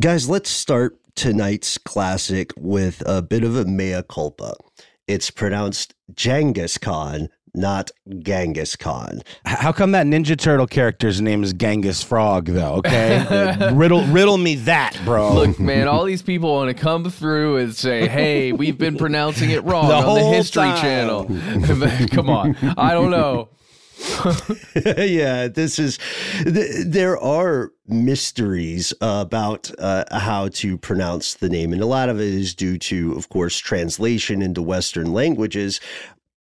Guys, let's start tonight's classic with a bit of a mea culpa. It's pronounced Genghis Khan, not Genghis Khan. How come that Ninja Turtle character's name is Genghis Frog, though? Okay, riddle riddle me that, bro. Look, man, all these people want to come through and say, "Hey, we've been pronouncing it wrong The on the History time. Channel." come on, I don't know. yeah, this is. Th- there are mysteries about uh, how to pronounce the name, and a lot of it is due to, of course, translation into Western languages.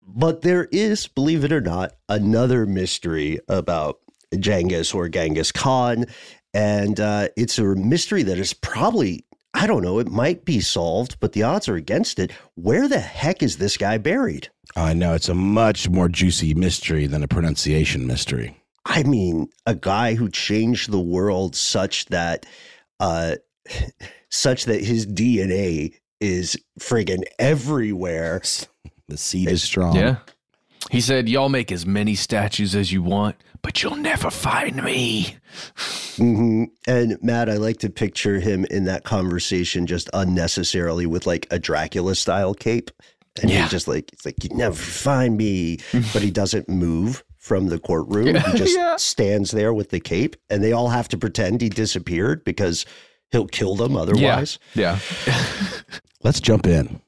But there is, believe it or not, another mystery about Genghis or Genghis Khan, and uh, it's a mystery that is probably. I don't know. It might be solved, but the odds are against it. Where the heck is this guy buried? I know it's a much more juicy mystery than a pronunciation mystery. I mean, a guy who changed the world such that uh such that his DNA is friggin' everywhere. The seed is strong. Yeah, he said, "Y'all make as many statues as you want, but you'll never find me." hmm And Matt, I like to picture him in that conversation just unnecessarily with like a Dracula style cape. And Yeah. he's just like, it's like, you never find me. but he doesn't move from the courtroom. He just Yeah. stands there with the cape. And they all have to pretend he disappeared because he'll kill them otherwise. Yeah, Let's jump in.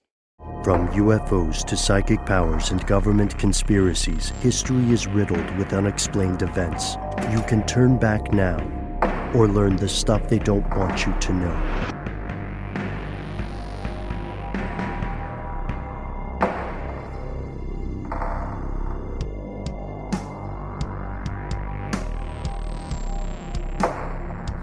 From UFOs to psychic powers and government conspiracies, history is riddled with unexplained events. You can turn back now or learn the stuff they don't want you to know.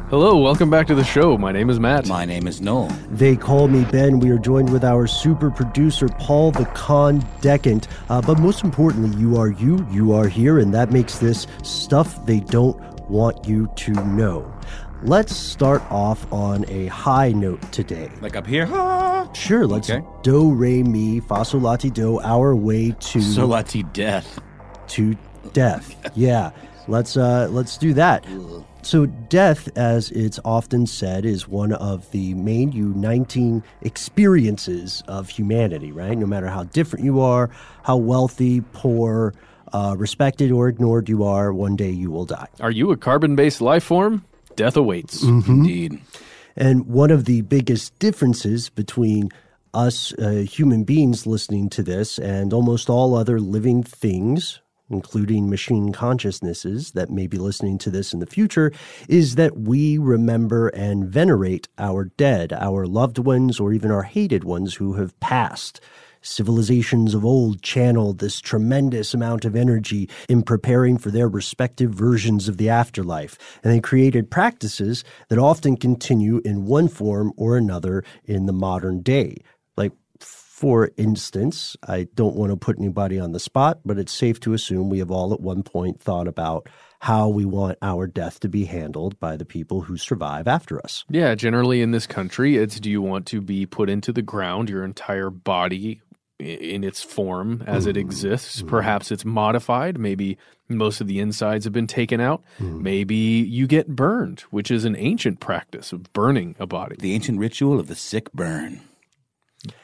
Hello, welcome back to the show. My name is Matt. My name is Noel. They call me Ben. We are joined with our super producer, Paul the Con Decant. Uh, but most importantly, you are you, you are here, and that makes this stuff they don't want you to know. Let's start off on a high note today. Like up here? Ah. Sure, let's Okay. do, re, mi, fa, sol, la, ti, do, our way to Solati death. to death. yeah, let's uh, let's do that. So, death, as it's often said, is one of the main uniting experiences of humanity. Right? No matter how different you are, how wealthy, poor, uh, respected, or ignored you are, one day you will die. Are you a carbon-based life form? Death awaits. Indeed. And one of the biggest differences between us uh, human beings listening to this and almost all other living things, including machine consciousnesses that may be listening to this in the future, is that we remember and venerate our dead, our loved ones, or even our hated ones who have passed. Civilizations of old channeled this tremendous amount of energy in preparing for their respective versions of the afterlife, and they created practices that often continue in one form or another in the modern day. Like, For instance, I don't want to put anybody on the spot, but it's safe to assume we have all at one point thought about how we want our death to be handled by the people who survive after us. Yeah, generally in this country, it's do you want to be put into the ground, your entire body in its form as it mm-hmm. exists? Mm-hmm. Perhaps it's modified. Maybe most of the insides have been taken out. Mm-hmm. Maybe you get burned, which is an ancient practice of burning a body. The ancient ritual of the sick burn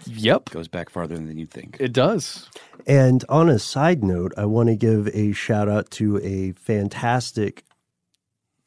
Yep, goes back farther than you'd think. it does. And on a side note, I want to give a shout out to a fantastic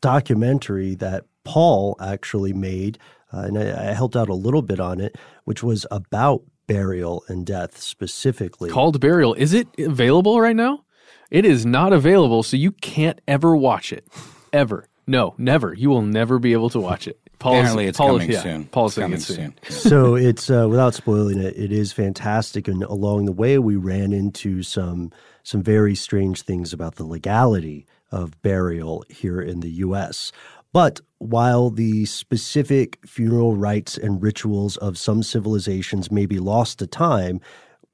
documentary that Paul actually made, uh, and I, I helped out a little bit on it, which was about burial and death specifically. Called Burial. Is it available right now? It is not available, so you can't ever watch it. Ever. No, never. You will never be able to watch it. Paul is- Apparently, it's Paul is- coming yeah, soon. Paul's It's coming soon. soon. so it's uh, without spoiling it, it is fantastic. And along the way, we ran into some some very strange things about the legality of burial here in the U.S. But while the specific funeral rites and rituals of some civilizations may be lost to time,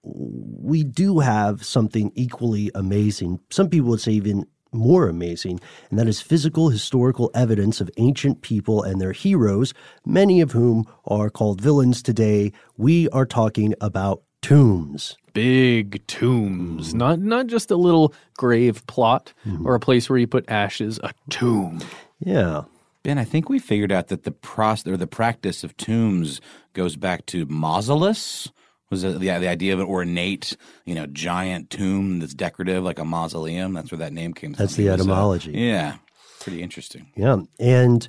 we do have something equally amazing. Some people would say even more amazing, and that is physical historical evidence of ancient people and their heroes, many of whom are called villains today. We are talking about tombs. Big tombs. Hmm. Not not just a little grave plot hmm. or a place where you put ashes, a tomb. Yeah. Ben, I think we figured out that the process or the practice of tombs goes back to mausolus. Was it the, the idea of an ornate, you know, giant tomb that's decorative like a mausoleum? That's where that name came from. That's the It was, uh, etymology. yeah, pretty interesting. Yeah. And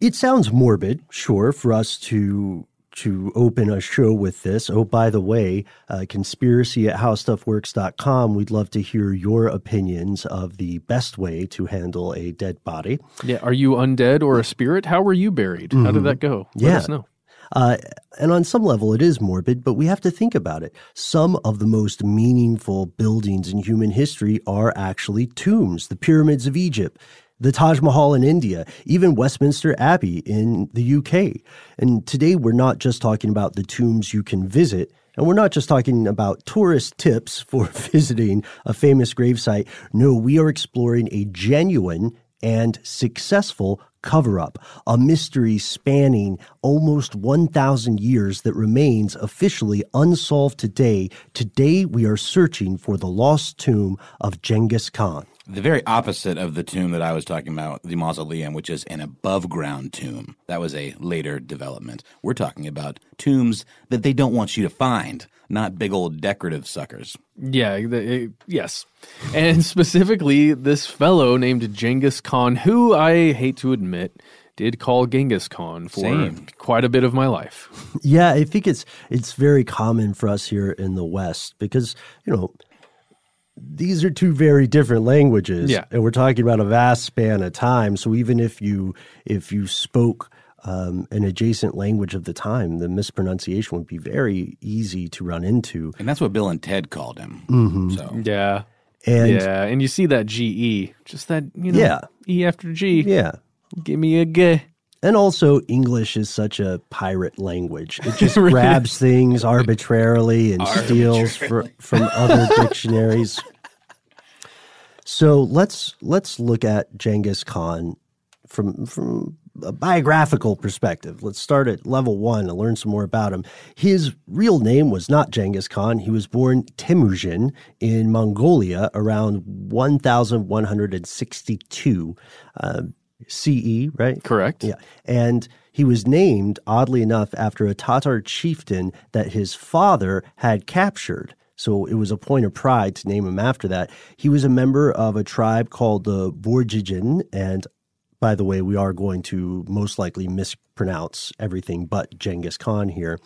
it sounds morbid, sure, for us to to open a show with this. Oh, by the way, uh, conspiracy at howstuffworks.com. We'd love to hear your opinions of the best way to handle a dead body. Yeah, are you undead or a spirit? How were you buried? How did that go? Let Yeah. us know. Uh, and on some level, it is morbid, but we have to think about it. Some of the most meaningful buildings in human history are actually tombs. The pyramids of Egypt, the Taj Mahal in India, even Westminster Abbey in the UK. And today, we're not just talking about the tombs you can visit. And we're not just talking about tourist tips for visiting a famous gravesite. No, we are exploring a genuine and successful cover up, a mystery spanning almost 1,000 years that remains officially unsolved today. Today, we are searching for the lost tomb of Genghis Khan. The very opposite of the tomb that I was talking about, the mausoleum, which is an above ground tomb. That was a later development. We're talking about tombs that they don't want you to find, not big old decorative suckers. Yeah, the, uh, yes. And specifically, this fellow named Genghis Khan, who I hate to admit, did call Genghis Khan for Same. quite a bit of my life. Yeah, I think it's it's very common for us here in the West because, you know, these are two very different languages. Yeah. And we're talking about a vast span of time. So even if you if you spoke um, an adjacent language of the time, the mispronunciation would be very easy to run into. And that's what Bill and Ted called him. Mhm. So Yeah. And yeah, and you see that GE, just that, you know, Yeah. E after G. yeah. Give me a G. And also, English is such a pirate language. It just Really? grabs things arbitrarily and steals fr- from other dictionaries. So let's let's look at Genghis Khan from from a biographical perspective. Let's start at level one and learn some more about him. His real name was not Genghis Khan. He was born Temujin in Mongolia around 1162 uh, CE, right? Correct. Yeah. And he was named, oddly enough, after a Tatar chieftain that his father had captured. So it was a point of pride to name him after that. He was a member of a tribe called the Borjigin. And by the way, we are going to most likely mispronounce everything but Genghis Khan here.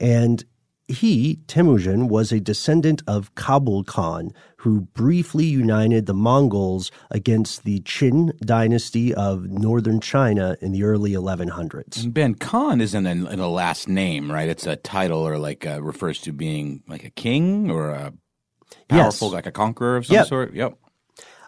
And he, Temujin, was a descendant of Kabul Khan, who briefly united the Mongols against the Qin dynasty of northern China in the early 1100s. And Ben Khan isn't a, a last name, right? It's a title or like uh, refers to being like a king or a powerful, Yes. like a conqueror of some Yep. sort. Yep.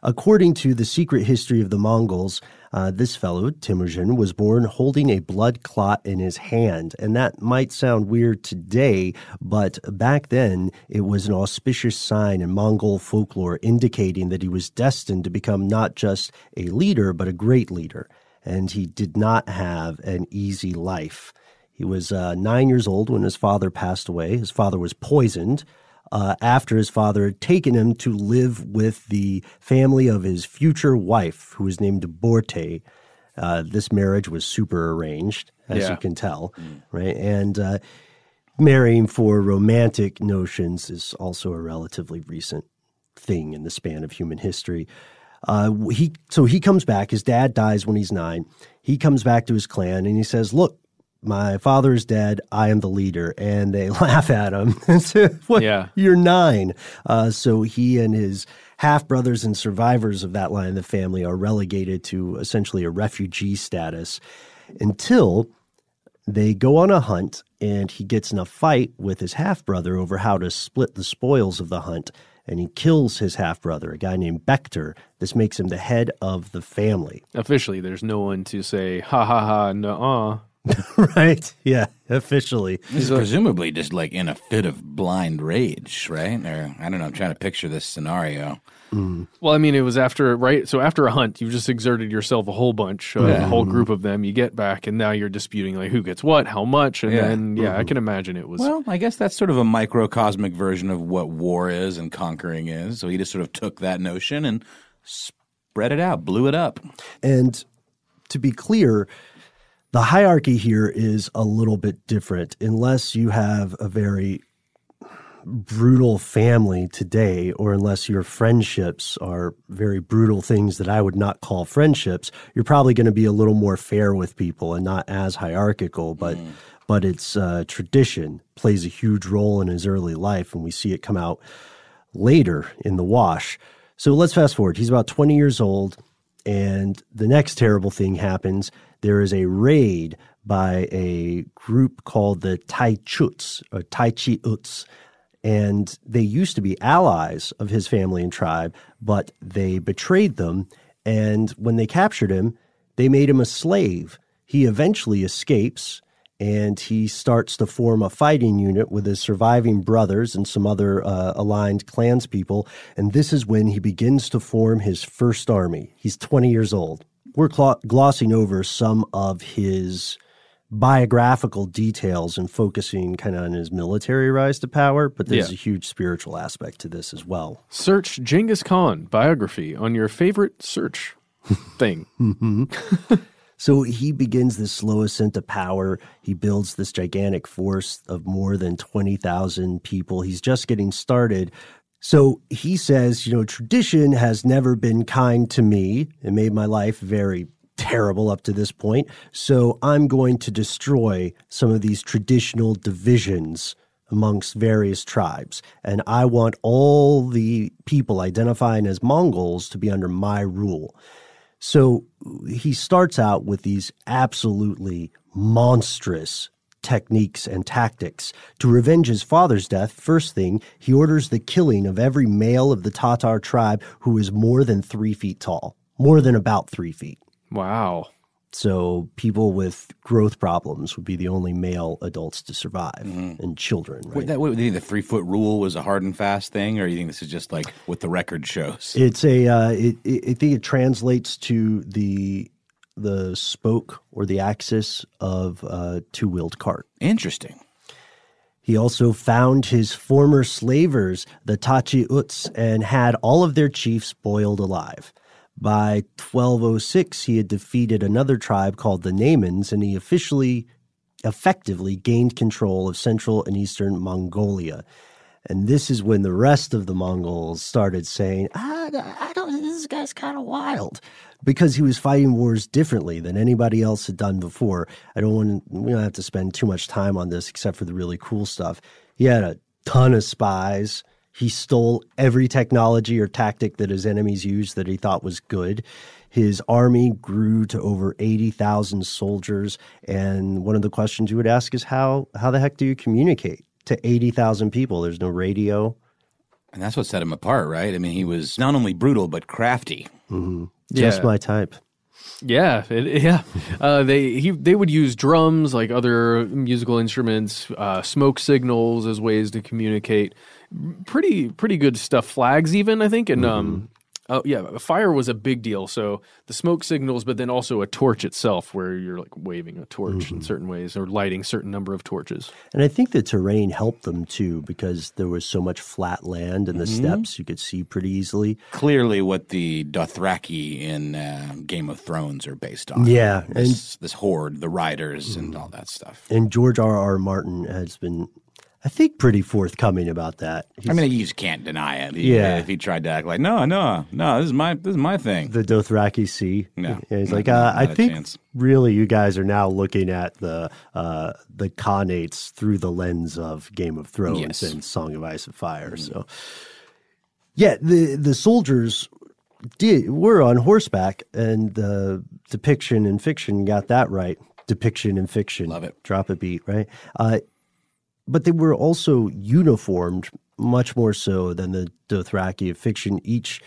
According to the secret history of the Mongols, Uh, this fellow, Temujin, was born holding a blood clot in his hand. And that might sound weird today, but back then it was an auspicious sign in Mongol folklore indicating that he was destined to become not just a leader, but a great leader. And he did not have an easy life. He was uh, nine years old when his father passed away. His father was poisoned uh, after his father had taken him to live with the family of his future wife, who was named Borte. Uh, this marriage was super arranged, as Yeah. you can tell, right? And uh, marrying for romantic notions is also a relatively recent thing in the span of human history. Uh, he so he comes back. His dad dies when he's nine. He comes back to his clan and he says, "Look, my father is dead. I am the leader." And they laugh at him. and say, what? Yeah. You're nine. Uh, so he and his half brothers and survivors of that line of the family are relegated to essentially a refugee status until they go on a hunt and he gets in a fight with his half brother over how to split the spoils of the hunt and he kills his half brother a guy named Bector this makes him the head of the family Officially, there's no one to say, ha ha ha, no right yeah officially He's presumably just like in a fit of blind rage, right? Or I don't know. I'm trying to picture this scenario. Well, I mean, it was after, right? So after a hunt, you've just exerted yourself a whole bunch, uh, a whole group of them. You get back, and now you're disputing, like, who gets what, how much. And Yeah. then, yeah, I can imagine it was. Well, I guess that's sort of a microcosmic version of what war is and conquering is. So he just sort of took that notion and spread it out, blew it up. And to be clear, the hierarchy here is a little bit different. Unless you have a very brutal family today or unless your friendships are very brutal things that I would not call friendships you're probably going to be a little more fair with people and not as hierarchical but but it's uh, tradition plays a huge role in his early life and we see it come out later in the wash. So let's fast forward. He's about 20 years old and the next terrible thing happens. There is a raid by a group called the Tai Chuts or Tai Chi Uts. And they used to be allies of his family and tribe, but they betrayed them. And when they captured him, they made him a slave. He eventually escapes and he starts to form a fighting unit with his surviving brothers and some other uh, aligned clanspeople. And this is when he begins to form his first army. He's 20 years old. We're cl- glossing over some of his biographical details and focusing kind of on his military rise to power, but there's Yeah. a huge spiritual aspect to this as well. Search Genghis Khan biography on your favorite search thing. Mm-hmm. So he begins this slow ascent to power. He builds this gigantic force of more than 20,000 people. He's just getting started. So he says, you know, tradition has never been kind to me. It made my life very terrible up to this point. So I'm going to destroy some of these traditional divisions amongst various tribes. And I want all the people identifying as Mongols to be under my rule. So he starts out with these absolutely monstrous techniques and tactics. To revenge his father's death, first thing, he orders the killing of every male of the Tatar tribe who is more than three feet tall, more than about three feet. Wow. So people with growth problems would be the only male adults to survive, and children. Right? What, that, what, do you think the three foot rule was a hard and fast thing, or you think this is just like what the record shows? It's a. Uh, it, it, I think it translates to the the spoke or the axis of a two wheeled cart. Interesting. He also found his former slavers, the Tachi Uts, and had all of their chiefs boiled alive. By 1206, he had defeated another tribe called the Naimans, and he officially, effectively gained control of central and eastern Mongolia. And this is when the rest of the Mongols started saying, I, I don't, this guy's kind of wild. Because he was fighting wars differently than anybody else had done before. I don't want to, we don't have to spend too much time on this except for the really cool stuff. He had a ton of spies. He stole every technology or tactic that his enemies used that he thought was good. His army grew to over 80,000 soldiers. And one of the questions you would ask is how, how the heck do you communicate to 80,000 people? There's no radio. And that's what set him apart, right? I mean, he was not only brutal, but crafty. Mm-hmm. Just Yeah. my type. Yeah, it, yeah. Uh, they he they would use drums like other musical instruments, uh, smoke signals as ways to communicate. Pretty pretty good stuff. Flags even I think, and um, oh yeah, fire was a big deal. So the smoke signals, but then also a torch itself, where you're like waving a torch in certain ways or lighting certain number of torches. And I think the terrain helped them too because there was so much flat land and the Mhm. steppes you could see pretty easily. Clearly, what the Dothraki in uh, Game of Thrones are based on. Yeah, this, this horde, the riders, and all that stuff. And George R. R. Martin has been, I think, pretty forthcoming about that. I mean, you just can't deny it. He- Yeah. if he tried to act like, no, no, no, this is my this is my thing. the Dothraki Sea. No, Yeah, he's like, uh, I think chance. really you guys are now looking at the uh, the Khanate through the lens of Game of Thrones Yes. Mm-hmm. and Song of Ice and Fire. So, yeah, the the soldiers did were on horseback, and the depiction and fiction got that right. Depiction and fiction, love it. Drop a beat, right? Uh, but they were also uniformed much more so than the Dothraki of fiction. Each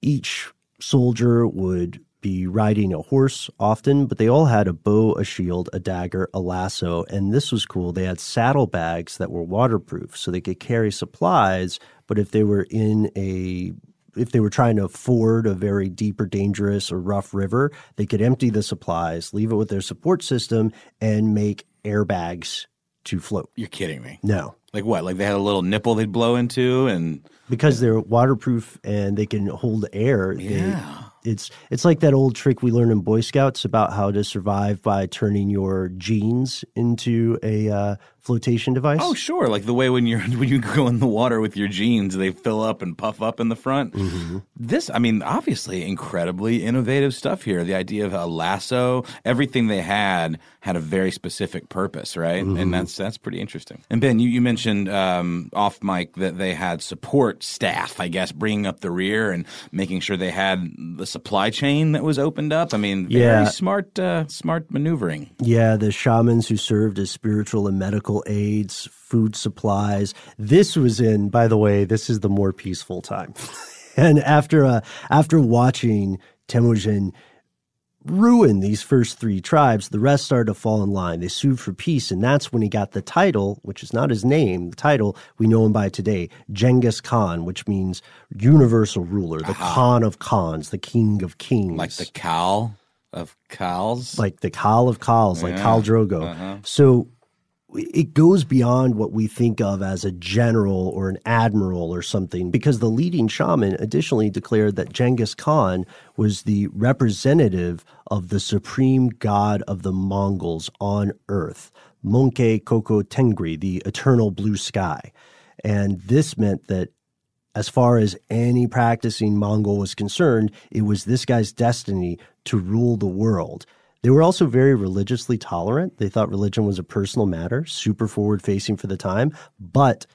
each soldier would be riding a horse often, but they all had a bow, a shield, a dagger, a lasso, and this was cool. They had saddlebags that were waterproof, so they could carry supplies. But if they were in a if they were trying to ford a very deep or dangerous or rough river, they could empty the supplies, leave it with their support system, and make airbags to float. You're kidding me. No. Like what? Like they had a little nipple they'd blow into, and because they're waterproof and they can hold air. they- Yeah. it's it's like that old trick we learned in Boy Scouts about how to survive by turning your jeans into a uh, flotation device. oh sure, like the way when you're when you go in the water with your jeans, they fill up and puff up in the front. Mm-hmm. This, I mean, obviously incredibly innovative stuff here. The idea of a lasso, everything they had had a very specific purpose, right? Mm-hmm. And that's that's pretty interesting. And Ben, you, you mentioned um, off mic that they had support staff, I guess, bringing up the rear and making sure they had the supply chain that was opened up. I mean, very Yeah. smart, uh, smart maneuvering. Yeah, the shamans who served as spiritual and medical aides, food supplies. This was in, by the way, this is the more peaceful time. and after uh, after watching Temujin ruin these first three tribes, the rest started to fall in line. They sued for peace, and that's when he got the title, which is not his name. The title we know him by today, Genghis Khan, which means universal ruler, the Khan of Khans, the king of kings. Like the cow of cows. like the Khal of like Yeah. Khal Drogo. Uh-huh. So it goes beyond what we think of as a general or an admiral or something, because the leading shaman additionally declared that Genghis Khan was the representative of the supreme god of the Mongols on earth, Monke Koko Tengri, the eternal blue sky. And this meant that as far as any practicing Mongol was concerned, it was this guy's destiny to rule the world. They were also very religiously tolerant. They thought religion was a personal matter, super forward facing for the time, but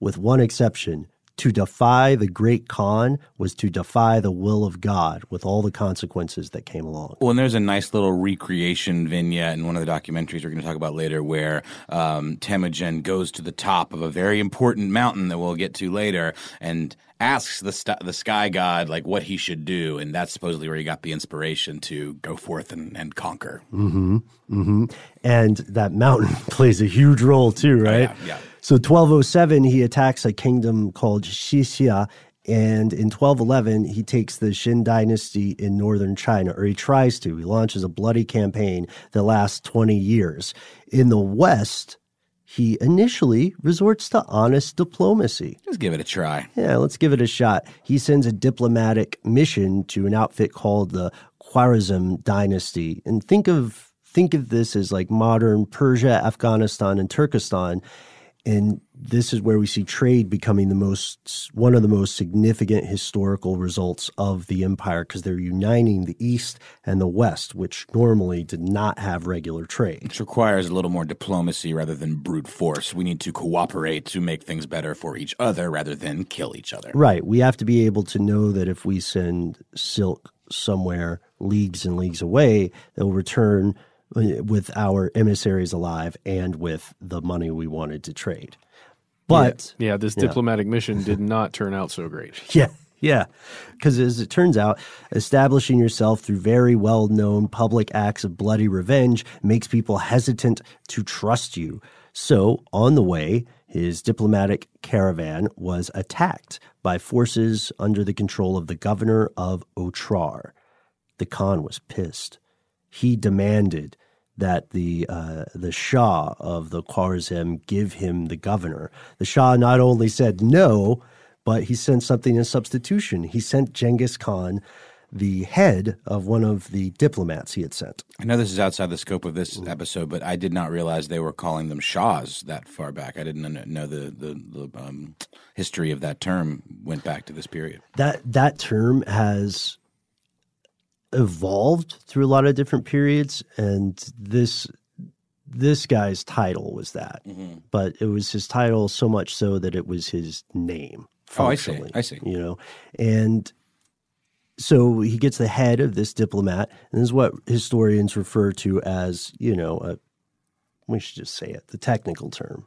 with one exception. To defy the great Khan was to defy the will of God with all the consequences that came along. Well, and there's a nice little recreation vignette in one of the documentaries we're going to talk about later where um, Temujin goes to the top of a very important mountain that we'll get to later and asks the, st- the sky god like what he should do. And that's supposedly where he got the inspiration to go forth and, and conquer. Mm-hmm. Mm-hmm. And that mountain plays a huge role too, right? Oh, yeah. So 1207, he attacks a kingdom called Xixia. And in 1211, he takes the Xin dynasty in northern China, or he tries to. He launches a bloody campaign that lasts 20 years. In the West, he initially resorts to honest diplomacy. Just give it a try. Yeah, let's give it a shot. He sends a diplomatic mission to an outfit called the Khwarezm dynasty. And think of think of this as like modern Persia, Afghanistan, and Turkestan. And this is where we see trade becoming the most one of the most significant historical results of the empire because they're uniting the east and the west, which normally did not have regular trade. Which requires a little more diplomacy rather than brute force. We need to cooperate to make things better for each other rather than kill each other. Right. We have to be able to know that if we send silk somewhere leagues and leagues away, they'll return with our emissaries alive and with the money we wanted to trade. But yeah, yeah this diplomatic mission did not turn out so great. Yeah, Yeah, because as it turns out, establishing yourself through very well known public acts of bloody revenge makes people hesitant to trust you. So, on the way, his diplomatic caravan was attacked by forces under the control of the governor of Otrar. The Khan was pissed. He demanded that the uh, the Shah of the Khwarizm give him the governor. The Shah not only said no, but he sent something in substitution. He sent Genghis Khan the head of one of the diplomats he had sent. I know this is outside the scope of this episode, but I did not realize they were calling them shahs that far back. I didn't know the the, the um, history of that term went back to this period. That that term has evolved through a lot of different periods, and this this guy's title was that, Mm-hmm. but it was his title so much so that it was his name. Oh, I see. I see. You know, and so he gets the head of this diplomat, and this is what historians refer to as, you know, a, we should just say it, the technical term.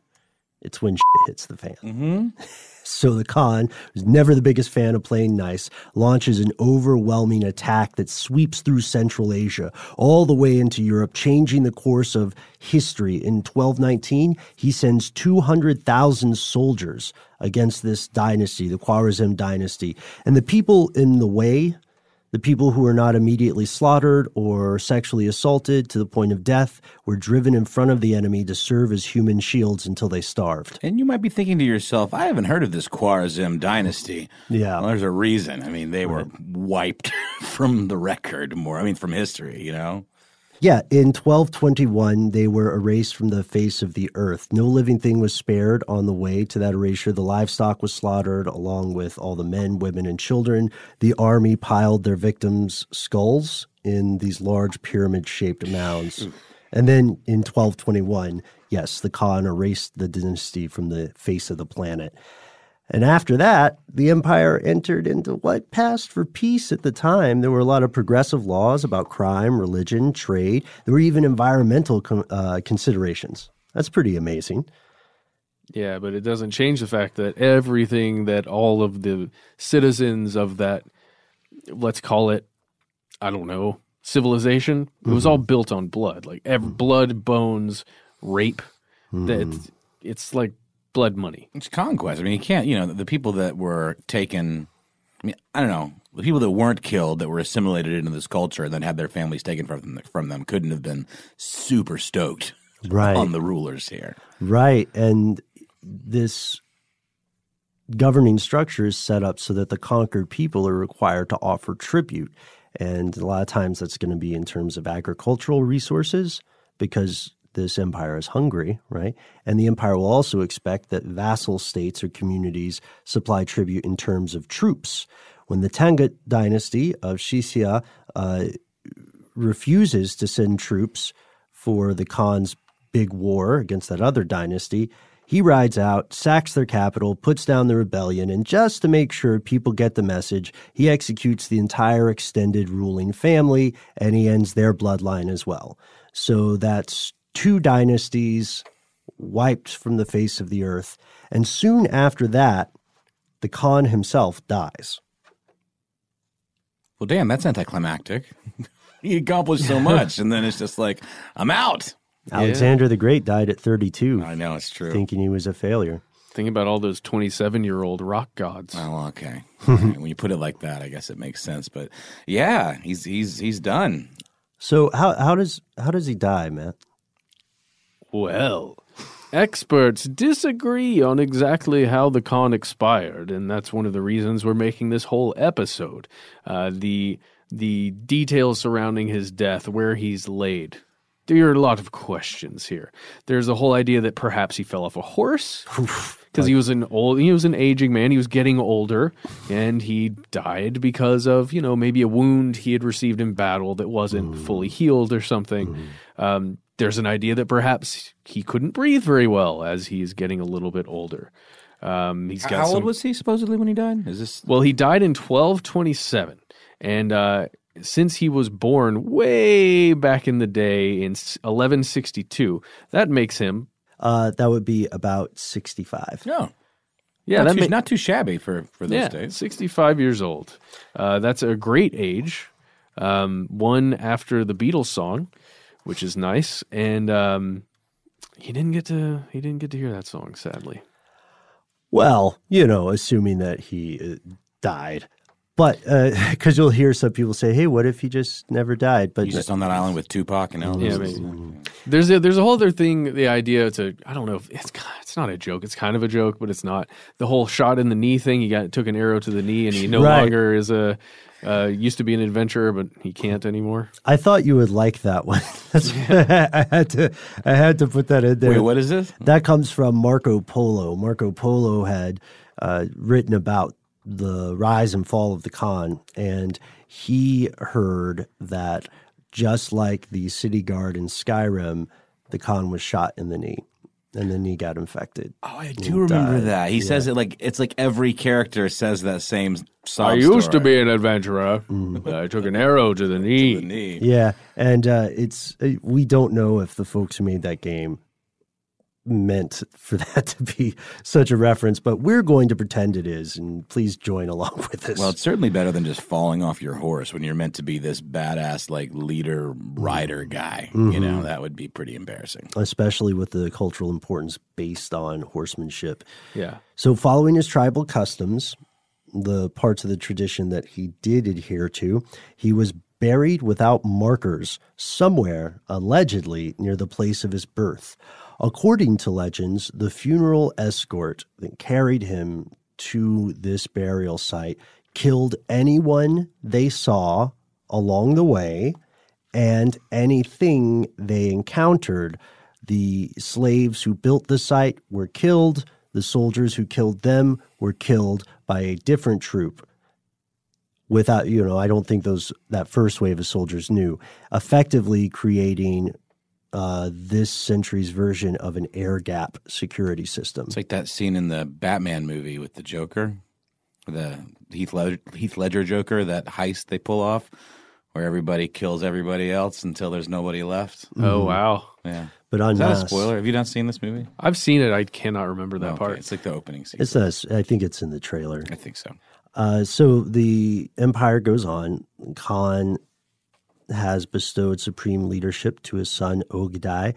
It's when shit hits the fan. Mm-hmm. So the Khan, who's never the biggest fan of playing nice, launches an overwhelming attack that sweeps through Central Asia all the way into Europe, changing the course of history. In 1219, he sends 200,000 soldiers against this dynasty, the Khwarizm dynasty. And the people in the way, the people who were not immediately slaughtered or sexually assaulted to the point of death, were driven in front of the enemy to serve as human shields until they starved. And you might be thinking to yourself, I haven't heard of this Khwarizm dynasty. Yeah. Well, there's a reason. I mean, they were wiped from the record more, I mean, from history, you know? Yeah, in 1221, they were erased from the face of the earth. No living thing was spared on the way to that erasure. The livestock was slaughtered along with all the men, women, and children. The army piled their victims' skulls in these large pyramid shaped mounds. And then in 1221, yes, the Khan erased the dynasty from the face of the planet. And after that, the empire entered into what passed for peace at the time. There were a lot of progressive laws about crime, religion, trade. There were even environmental com- uh, considerations. That's pretty amazing. Yeah, but it doesn't change the fact that everything that all of the citizens of that, let's call it, I don't know, civilization, it was mm-hmm. all built on blood. Like ev- mm-hmm. blood, bones, rape. Mm-hmm. That it's like blood money. It's conquest. I mean, you can't, you know, the people that were taken, I mean, I don't know, the people that weren't killed, that were assimilated into this culture and then had their families taken from them, from them couldn't have been super stoked Right. on the rulers here. Right. And this governing structure is set up so that the conquered people are required to offer tribute. And a lot of times that's going to be in terms of agricultural resources because this empire is hungry, right? And the empire will also expect that vassal states or communities supply tribute in terms of troops. When the Tangut dynasty of Xixia uh, refuses to send troops for the Khan's big war against that other dynasty, he rides out, sacks their capital, puts down the rebellion, and just to make sure people get the message, he executes the entire extended ruling family and he ends their bloodline as well. So that's two dynasties wiped from the face of the earth. And soon after that, the Khan himself dies. Well, damn, that's anticlimactic. he accomplished so much, and then it's just like, I'm out. Alexander the Great died at 32. I know, it's true. Thinking he was a failure. Think about all those 27 year old rock gods. Oh, okay. All right, when you put it like that, I guess it makes sense. But yeah, he's he's he's done. So how how does how does he die, Matt? Well, experts disagree on exactly how the Khan expired, and that's one of the reasons we're making this whole episode. Uh, the the details surrounding his death, where he's laid. There are a lot of questions here. There's the whole idea that perhaps he fell off a horse because he was an old, he was an aging man. He was getting older, and he died because of you know maybe a wound he had received in battle that wasn't fully healed or something. Um, there's an idea that perhaps he couldn't breathe very well as he's getting a little bit older. Um, he's got How some, old was he supposedly when he died? Is this well, he died in 1227. And uh, since he was born way back in the day in 1162, that makes him Uh, that would be about 65. no? Yeah, not, that too, ma- not too shabby for for those yeah, days. 65 years old. Uh, that's a great age. Um, one after the Beatles song, which is nice, and um, he didn't get to he didn't get to hear that song, sadly. Well, you know, assuming that he uh, died. But because you'll hear some people say, "Hey, what if he just never died?" But He's just on that island with Tupac and Elvis. Yeah, maybe. There's a there's a whole other thing. The idea to I don't know if it's it's not a joke. It's kind of a joke, but it's not. The whole shot in the knee thing. He got took an arrow to the knee, and he no Right. longer is a uh, used to be an adventurer, but he can't anymore. I thought you would like that one. That's I had to I had to put that in there. Wait, what is this? That comes from Marco Polo. Marco Polo had uh, written about the rise and fall of the Khan, and he heard that just like the city guard in Skyrim, the Khan was shot in the knee, and then he got infected. Oh, I do remember that. He says it like it's like every character says that same sob I used to be an adventurer. but I took an arrow to the knee. The knee. Yeah, and uh, it's uh, we don't know if the folks who made that game meant for that to be such a reference, but we're going to pretend it is, and please join along with us. Well, it's certainly better than just falling off your horse when you're meant to be this badass like leader rider guy. You Mhm. know, that would be pretty embarrassing. especially with the cultural importance based on horsemanship. Yeah. So, following his tribal customs, the parts of the tradition that he did adhere to, he was buried without markers somewhere, allegedly, near the place of his birth. According to legends, the funeral escort that carried him to this burial site killed anyone they saw along the way and anything they encountered. The slaves who built the site were killed. The soldiers who killed them were killed by a different troop. Without, you know, I don't think those that first wave of soldiers knew, effectively creating uh, this century's version of an air gap security system. It's like that scene in the Batman movie with the Joker, the Heath Ledger, Heath Ledger Joker, that heist they pull off, where everybody kills everybody else until there's nobody left. Oh wow. Yeah. But Is that a spoiler? Have you not seen this movie? I've seen it. I cannot remember that Okay, part. It's like the opening scene. It's a, I think it's in the trailer. I think so. Uh, so the empire goes on. Khan has bestowed supreme leadership to his son Ogedai,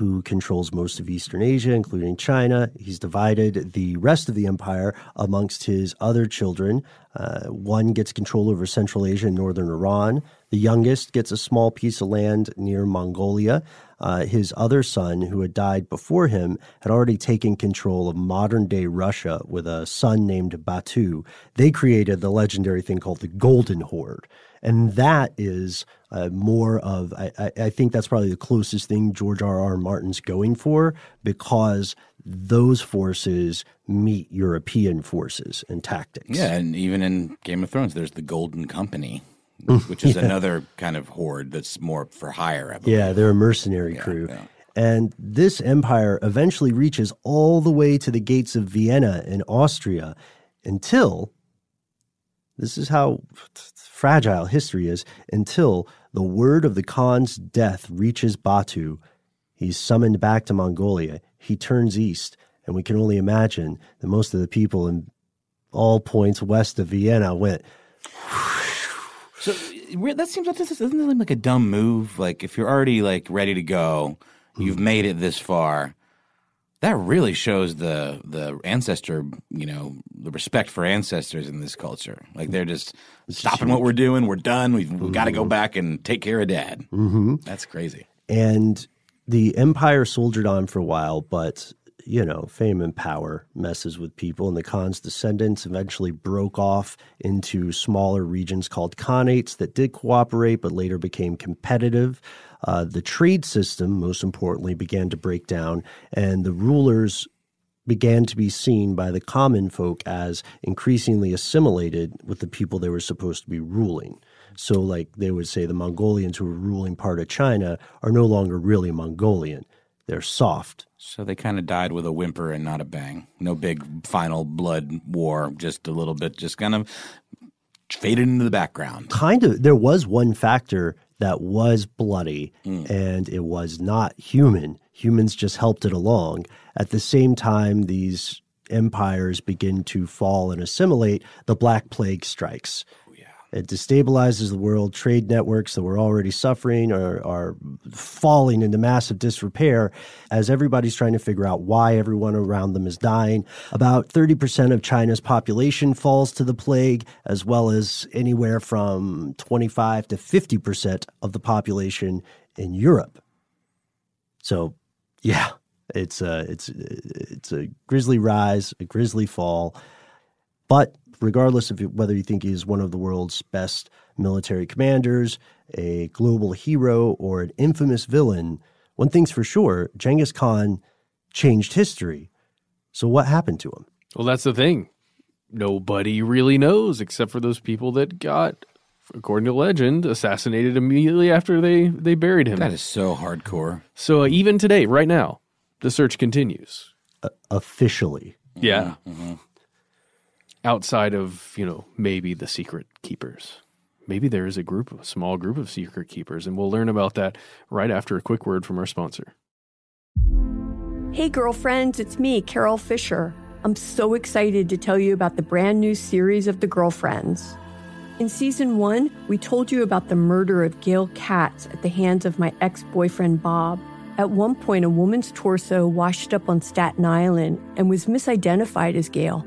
who controls most of Eastern Asia, including China. He's divided the rest of the empire amongst his other children. Uh, one gets control over Central Asia and northern Iran. The youngest gets a small piece of land near Mongolia. Uh, his other son, who had died before him, had already taken control of modern day Russia with a son named Batu. They created the legendary thing called the Golden Horde. And that is uh, more of, I, I, think that's probably the closest thing George R. R. Martin's going for because those forces meet European forces and tactics. Yeah, and even in Game of Thrones, there's the Golden Company, which is Yeah. another kind of horde that's more for hire. I believe. Yeah, they're a mercenary crew. And this empire eventually reaches all the way to the gates of Vienna in Austria until this is how fragile history is until the word of the Khan's death reaches Batu. He's summoned back to Mongolia. He turns east, and we can only imagine that most of the people in all points west of Vienna went, So that seems like this doesn't seem like a dumb move. Like if you're already like ready to go, you've made it this far. That really shows the the ancestor, you know, the respect for ancestors in this culture. Like they're just stopping what we're doing. We're done. We've, we've got to go back and take care of dad. mm-hmm. That's crazy. And the empire soldiered on for a while, but you know, fame and power messes with people, and the Khan's descendants eventually broke off into smaller regions called Khanates that did cooperate, but later became competitive. Uh, the trade system, most importantly, began to break down, and the rulers began to be seen by the common folk as increasingly assimilated with the people they were supposed to be ruling. So, like they would say, the Mongolians who were ruling part of China are no longer really Mongolian. They're soft. So they kind of died with a whimper and not a bang. No big final blood war. Just a little bit. Just kind of faded into the background. Kind of, there was one factor that was bloody Mm. and it was not human. Humans just helped it along. At the same time, these empires begin to fall and assimilate, the Black Plague strikes. It destabilizes the world. Trade networks that were already suffering or are falling into massive disrepair as everybody's trying to figure out why everyone around them is dying. About 30% of China's population falls to the plague, as well as anywhere from 25 to 50% of the population in Europe. So, yeah, it's a, it's, it's a grisly rise, a grisly fall. But regardless of whether you think he's one of the world's best military commanders, a global hero, or an infamous villain, one thing's for sure Genghis Khan changed history. So, what happened to him? Well, that's the thing. Nobody really knows except for those people that got, according to legend, assassinated immediately after they, they buried him. That is so hardcore. So, uh, even today, right now, the search continues. Uh, officially. Yeah. Mm-hmm outside of you know maybe the secret keepers. Maybe there is a group a small group of secret keepers and we'll learn about that right after a quick word from our sponsor. Hey girlfriends it's me carol fisher. I'm so excited to tell you about the brand new series of the girlfriends. In season one we told you about the murder of gail katz at the hands of my ex-boyfriend bob. At one point a woman's torso washed up on staten island and was misidentified as gail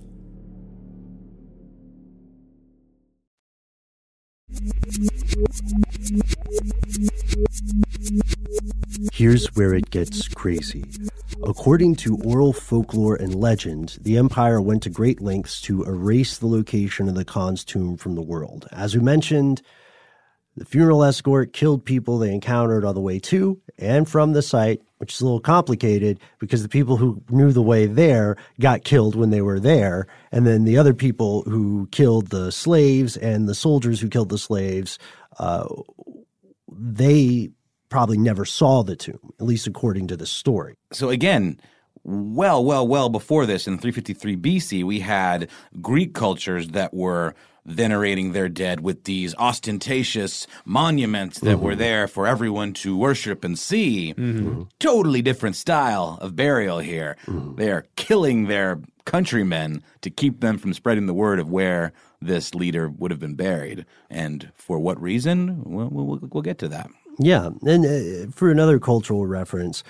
Here's where it gets crazy. According to oral folklore and legend, the Empire went to great lengths to erase the location of the Khan's tomb from the world. As we mentioned, The funeral escort killed people they encountered on the way to and from the site, which is a little complicated because the people who knew the way there got killed when they were there. And then the other people who killed the slaves and the soldiers who killed the slaves, uh, they probably never saw the tomb, at least according to the story. So again, well, well, well before this, in 353 BC, we had Greek cultures that were venerating their dead with these ostentatious monuments that Mm-hmm. were there for everyone to worship and see. Mm-hmm. Totally different style of burial here. Mm-hmm. They are killing their countrymen to keep them from spreading the word of where this leader would have been buried. And for what reason? We'll, we'll, we'll get to that. Yeah. And uh, for another cultural reference,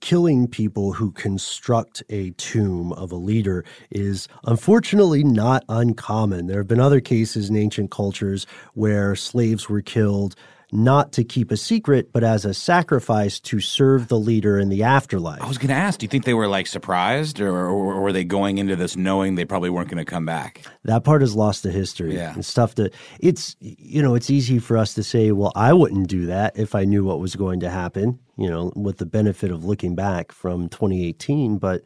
killing people who construct a tomb of a leader is unfortunately not uncommon. There have been other cases in ancient cultures where slaves were killed not to keep a secret, but as a sacrifice to serve the leader in the afterlife. I was going to ask, do you think they were like surprised or, or, or were they going into this knowing they probably weren't going to come back? That part is lost to history. Yeah. And stuff that it's you know, it's easy for us to say, well, I wouldn't do that if I knew what was going to happen, you know, with the benefit of looking back from 2018, but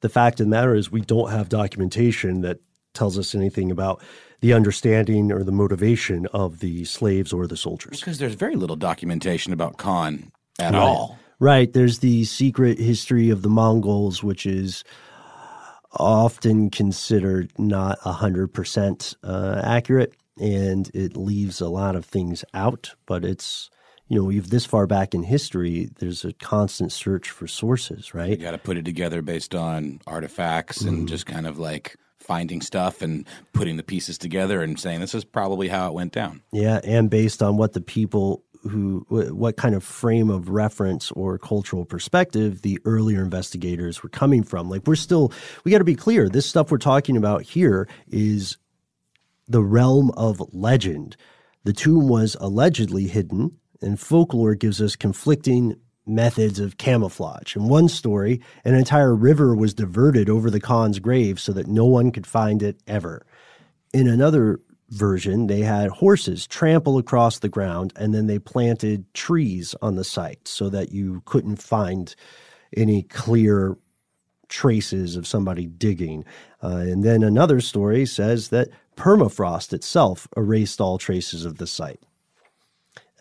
the fact of the matter is we don't have documentation that tells us anything about the understanding or the motivation of the slaves or the soldiers. Because there's very little documentation about Khan at Right. all. Right. There's the secret history of the Mongols, which is often considered not 100% uh, accurate, and it leaves a lot of things out. But it's, you know, we've this far back in history, there's a constant search for sources, right? You got to put it together based on artifacts and just kind of like finding stuff and putting the pieces together and saying this is probably how it went down. Yeah, and based on what the people who, what kind of frame of reference or cultural perspective the earlier investigators were coming from. Like, we're still, we got to be clear, this stuff we're talking about here is the realm of legend. The tomb was allegedly hidden, and folklore gives us conflicting methods of camouflage. In one story, an entire river was diverted over the Khan's grave so that no one could find it ever. In another version, they had horses trample across the ground and then they planted trees on the site so that you couldn't find any clear traces of somebody digging. Uh, and then another story says that permafrost itself erased all traces of the site.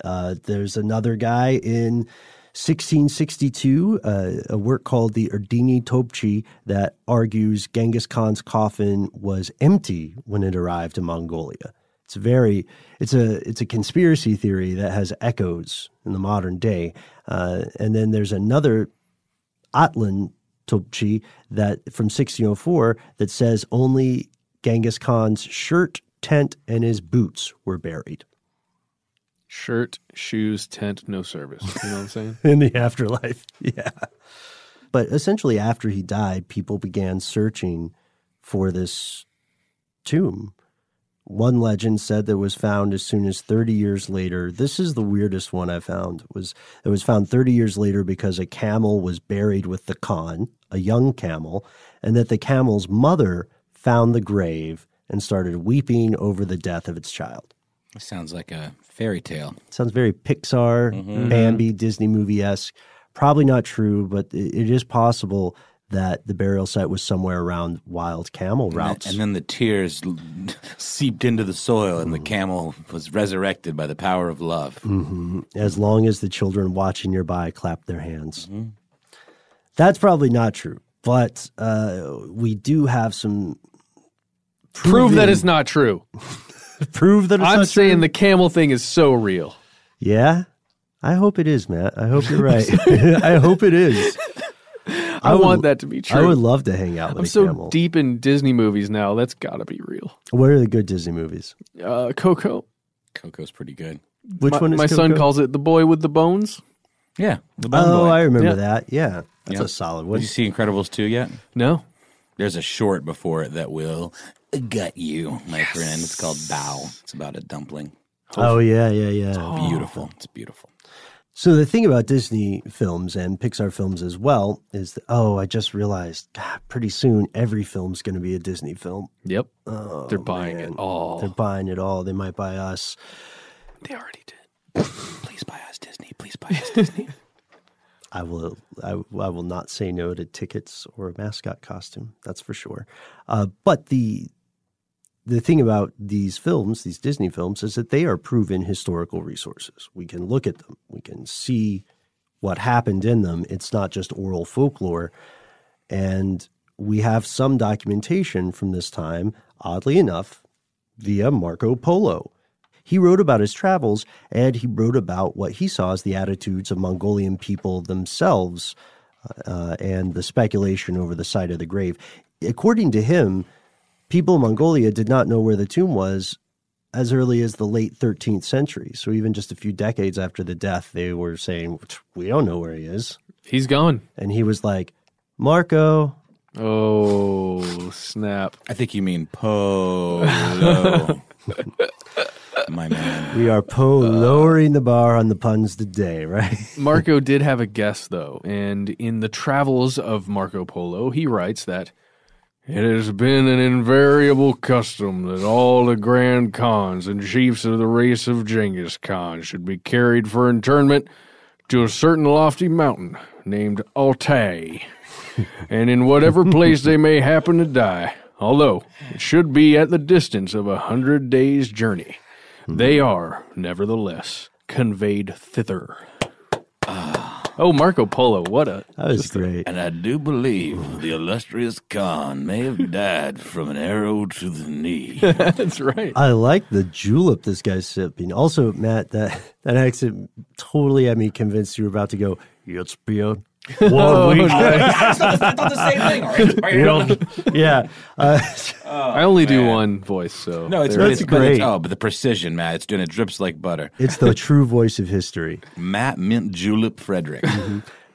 Uh, there's another guy in 1662, uh, a work called the Erdeni Tobchi that argues Genghis Khan's coffin was empty when it arrived in Mongolia. It's very, it's a, it's a conspiracy theory that has echoes in the modern day. Uh, and then there's another Altan Tobchi that from 1604 that says only Genghis Khan's shirt, tent, and his boots were buried Shirt, shoes, tent, no service. You know what I'm saying? in the afterlife. Yeah. But essentially, after he died, people began searching for this tomb. One legend said that it was found as soon as 30 years later. This is the weirdest one I found. Was it was found 30 years later because a camel was buried with the Khan, a young camel, and that the camel's mother found the grave and started weeping over the death of its child. It sounds like a fairy tale. Sounds very Pixar, Mhm. Bambi, Disney movie esque. Probably not true, but it, it is possible that the burial site was somewhere around wild camel And routes. then, and then the tears seeped into the soil, and the camel was resurrected by the power of love. hmm As long as the children watching nearby clap their hands. That's probably not true, but uh, we do have some Prove that it's not true. prove that it's I'm not saying true? the camel thing is so real. Yeah, I hope it is, Matt. I hope you're right. I hope it is. I, would- want that to be true. I would love to hang out with I'm a so camel. deep in Disney movies now. That's got to be real. What are the good Disney movies? Uh, Coco. Coco's pretty good. Which my, one is my son calls it the boy with the bones. Yeah, the Bone Oh, Boy. I remember Yeah. that. Yeah, that's Yeah. a solid one. Did you see Incredibles 2 yet? No. There's a short before it that will gut you, my friend. It's called Bao. It's about a dumpling. Oh yeah, yeah, yeah. Beautiful. It's beautiful. So the thing about Disney films and Pixar films as well is that oh, I just realized God, pretty soon every film's going to be a Disney film. Yep. Oh, They're buying man. it all. They're buying it all. They might buy us. They already did. Please buy us Disney. Please buy us Disney. I will. I, I will not say no to tickets or a mascot costume. That's for sure. Uh, but the the thing about these films, these Disney films, is that they are proven historical resources. We can look at them. We can see what happened in them. It's not just oral folklore, and we have some documentation from this time. Oddly enough, via Marco Polo. He wrote about his travels and he wrote about what he saw as the attitudes of Mongolian people themselves uh, and the speculation over the site of the grave. According to him, people in Mongolia did not know where the tomb was as early as the late 13th century. So even just a few decades after the death, they were saying, We don't know where he is. He's gone. And he was like, Marco. Oh, snap. I think you mean polo. My man. We are po lowering the bar on the puns today, right? Marco did have a guess, though, and in the Travels of Marco Polo, he writes that it has been an invariable custom that all the grand khans and chiefs of the race of Genghis Khan should be carried for internment to a certain lofty mountain named Altai, and in whatever place they may happen to die, although it should be at the distance of a hundred days' journey, hmm. they are, nevertheless, conveyed thither. Ah. Oh, Marco Polo, what a that was great. And I do believe the illustrious Khan may have died from an arrow to the knee. That's right. I like the julep this guy's sipping. Also, Matt, that that accent totally had me convinced you were about to go. It's been one Oh, week. nice. You know, yeah. Uh, I only do one voice, so No, it's, there but it it's, is. but it's oh, but the precision, Matt. It's doing it drips like butter. it's the true voice of history. Matt Mint Julep Frederick.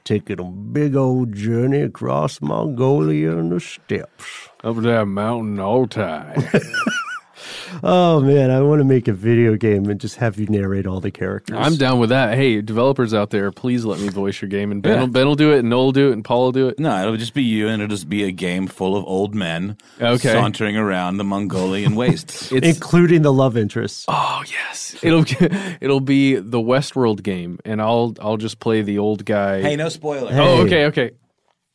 Taking a big old journey across Mongolia and the steppes. up that mountain Altai. Oh man, I want to make a video game and just have you narrate all the characters. I'm down with that. Hey, developers out there, please let me voice your game, and Ben, Yeah. will, ben will do it, and Noel will do it, and Paul will do it. No, it'll just be you, and it'll just be a game full of old men Okay. sauntering around the Mongolian wastes. It's including the love interests. oh yes, it'll it'll be the Westworld game, and I'll I'll just play the old guy. hey, no spoiler. Oh, okay, okay.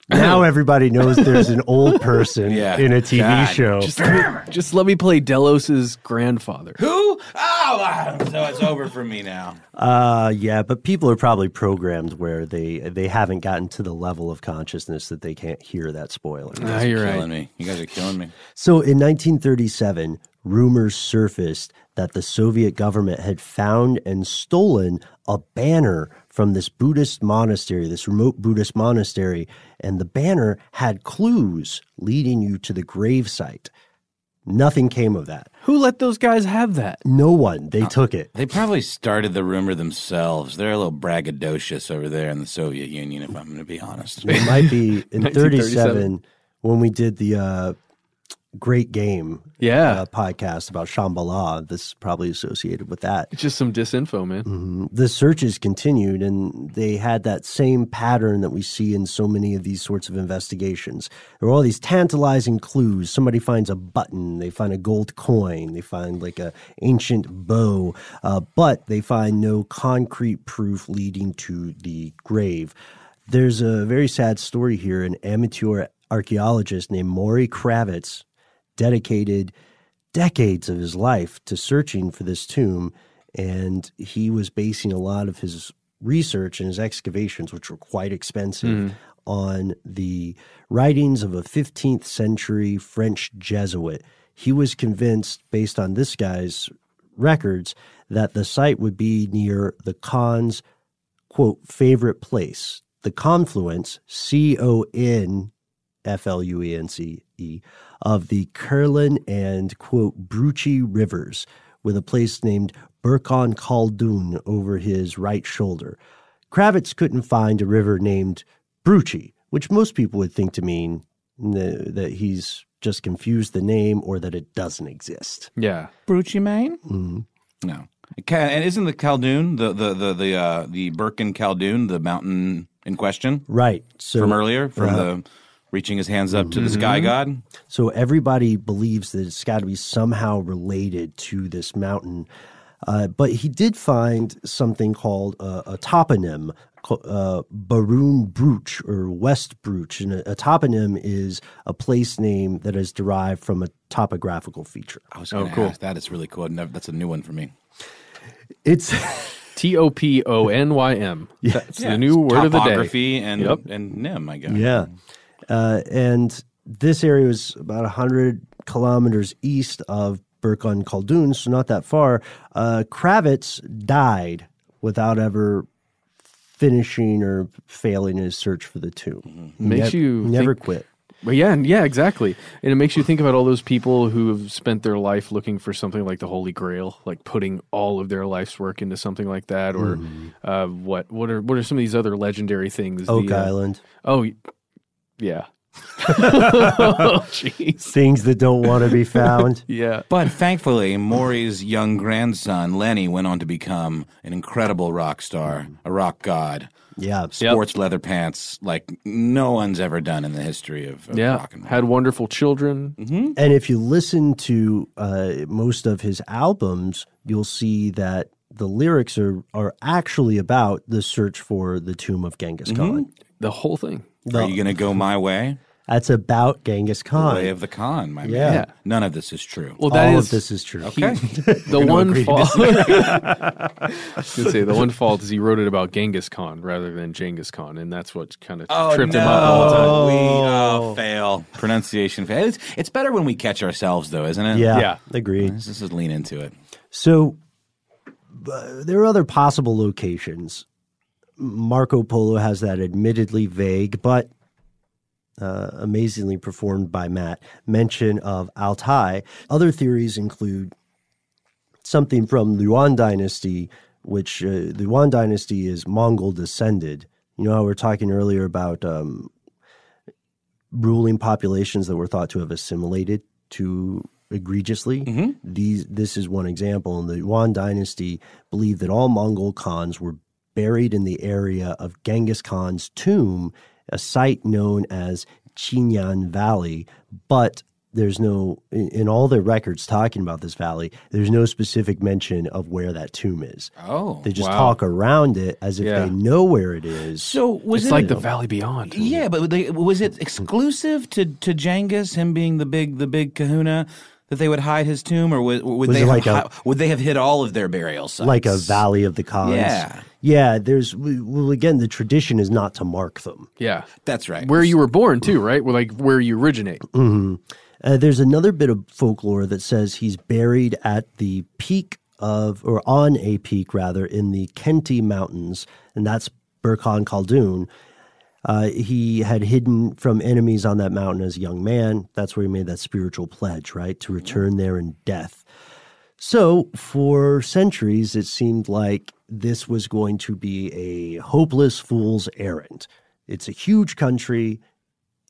Now everybody knows there's an old person Yeah. in a TV God. show. Just let, me, just let me play Delos's grandfather. Who? Oh, wow. so it's over for me now. Uh, yeah, but people are probably programmed where they they haven't gotten to the level of consciousness that they can't hear that spoiler. Ah, you're killing right. me. You guys are killing me. So in 1937, rumors surfaced that the Soviet government had found and stolen a banner from this Buddhist monastery, this remote Buddhist monastery, and the banner had clues leading you to the gravesite. Nothing came of that. Who let those guys have that? No one. They took it. They probably started the rumor themselves. They're a little braggadocious over there in the Soviet Union, if I'm going to be honest. It might be in 1937. 37 when we did the uh, Great Game Yeah, uh, podcast about Shambhala. This is probably associated with that. it's just some disinfo, man. Mhm. The searches continued, and they had that same pattern that we see in so many of these sorts of investigations. There were all these tantalizing clues. Somebody finds a button, they find a gold coin, they find like a ancient bow, uh, but they find no concrete proof leading to the grave. There's a very sad story here. An amateur archaeologist named Maury Kravitz dedicated decades of his life to searching for this tomb, and he was basing a lot of his research and his excavations, which were quite expensive, mm. on the writings of a 15th century French Jesuit. He was convinced, based on this guy's records, that the site would be near the Khan's quote favorite place, the confluence, C O N F L U E N C E, of the Kherlen and, quote, Bruchi rivers, with a place named Burkhan Khaldun over his right shoulder. Kravitz couldn't find a river named Bruchi, which most people would think to mean that he's just confused the name or that it doesn't exist. Yeah, Brucey Maine? Mhm. No. Ca- And isn't the Khaldun, the the the the uh, the Burkhan Khaldun, the mountain in question Right. So from earlier, from Uh, the reaching his hands up to the sky god? So everybody believes that it's got to be somehow related to this mountain. Uh, but he did find something called uh, a toponym, uh, Baroun Bruch or West Bruch. And a, a, toponym is a place name that is derived from a topographical feature. I was oh, cool. ask that. It's really cool. Never, that's a new one for me. It's T O P O N Y M. That's yeah, the new word of the day. Topography and yep. and nim, I guess. Yeah, uh, and this area was about hundred kilometers east of Burkhan Khaldun, so not that far. Uh, Kravitz died without ever finishing or failing his search for the tomb. Mm-hmm. Makes ne- you never think, quit. But yeah, yeah, exactly. And it makes you think about all those people who have spent their life looking for something like the Holy Grail, like putting all of their life's work into something like that, or mm-hmm. uh, what? What are what are some of these other legendary things? Oak the, uh, Island. Oh, yeah. oh, Things that don't want to be found. yeah. But thankfully, Maury's young grandson, Lenny, went on to become an incredible rock star, a rock god. Yeah. Sports yep. leather pants like no one's ever done in the history of, of yeah. rock and roll. Had wonderful children. Mm-hmm. And if you listen to uh, most of his albums, you'll see that the lyrics are, are actually about the search for the tomb of Genghis mm-hmm. Khan. The whole thing. The, are you going to go my way? That's about Genghis Khan. The way of the Khan, my yeah. man. None of this is true. Well, that All is, of this is true. Okay. the one fault. I was going to say the one fault is he wrote it about Genghis Khan rather than Genghis Khan, and that's what kind of oh, tripped no. him up all the time. We oh, fail pronunciation fail. It's, it's, better when we catch ourselves, though, isn't it? Yeah, yeah. agreed. Let's just lean into it. So uh, there are other possible locations. Marco Polo has that admittedly vague, but uh, amazingly performed by Matt, mention of Altai. Other theories include something from the Yuan dynasty, which uh, the Yuan dynasty is Mongol descended. You know how we are talking earlier about um, ruling populations that were thought to have assimilated too egregiously. Mm-hmm. These this is one example. And the Yuan dynasty believed that all Mongol Khans were buried in the area of Genghis Khan's tomb a site known as Qinyan Valley, but there's no in, all the records talking about this valley there's no specific mention of where that tomb is. Oh they just wow. talk around it as if yeah. they know where it is. So was it's it like the valley beyond. Yeah but they, was it exclusive to to Genghis him being the big the big kahuna that they would hide his tomb, or would, would was they like have, a, would they have hid all of their burial sites, like a valley of the Khans? Yeah, yeah. There's well, again, the tradition is not to mark them. Yeah, that's right. Where you were born, too, right? Like where you originate. Mm-hmm. Uh, there's another bit of folklore that says he's buried at the peak of, or on a peak rather, in the Khenti Mountains, and that's Burkhan Khaldun. Uh, he had hidden from enemies on that mountain as a young man. That's where he made that spiritual pledge, right? To return there in death. So, for centuries, it seemed like this was going to be a hopeless fool's errand. It's a huge country.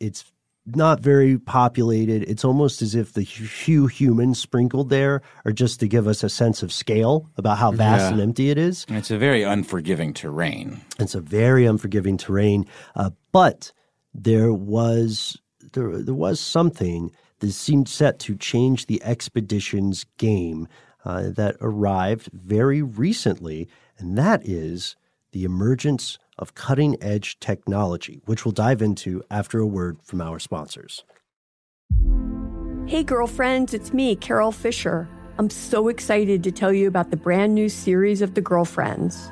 It's not very populated. It's almost as if the few humans sprinkled there are just to give us a sense of scale about how vast yeah. and empty it is. It's a very unforgiving terrain. It's a very unforgiving terrain, uh, but there was there there was something that seemed set to change the expedition's game uh, that arrived very recently, and that is the emergence of cutting edge technology, which we'll dive into after a word from our sponsors. Hey, girlfriends, it's me, Carol Fisher. I'm so excited to tell you about the brand new series of The Girlfriends.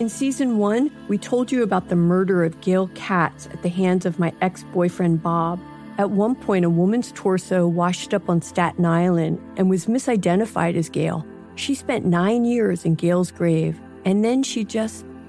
In season one, we told you about the murder of Gail Katz at the hands of my ex boyfriend Bob. At one point, a woman's torso washed up on Staten Island and was misidentified as Gail. She spent nine years in Gail's grave, and then she just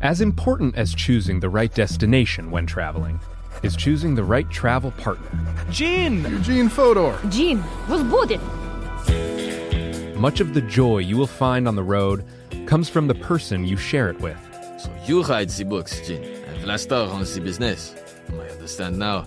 As important as choosing the right destination when traveling is choosing the right travel partner. Gene! Eugene Fodor. Gene, was booted. Much of the joy you will find on the road comes from the person you share it with. So you write the books, Gene, and Vlasta runs the business. I understand now.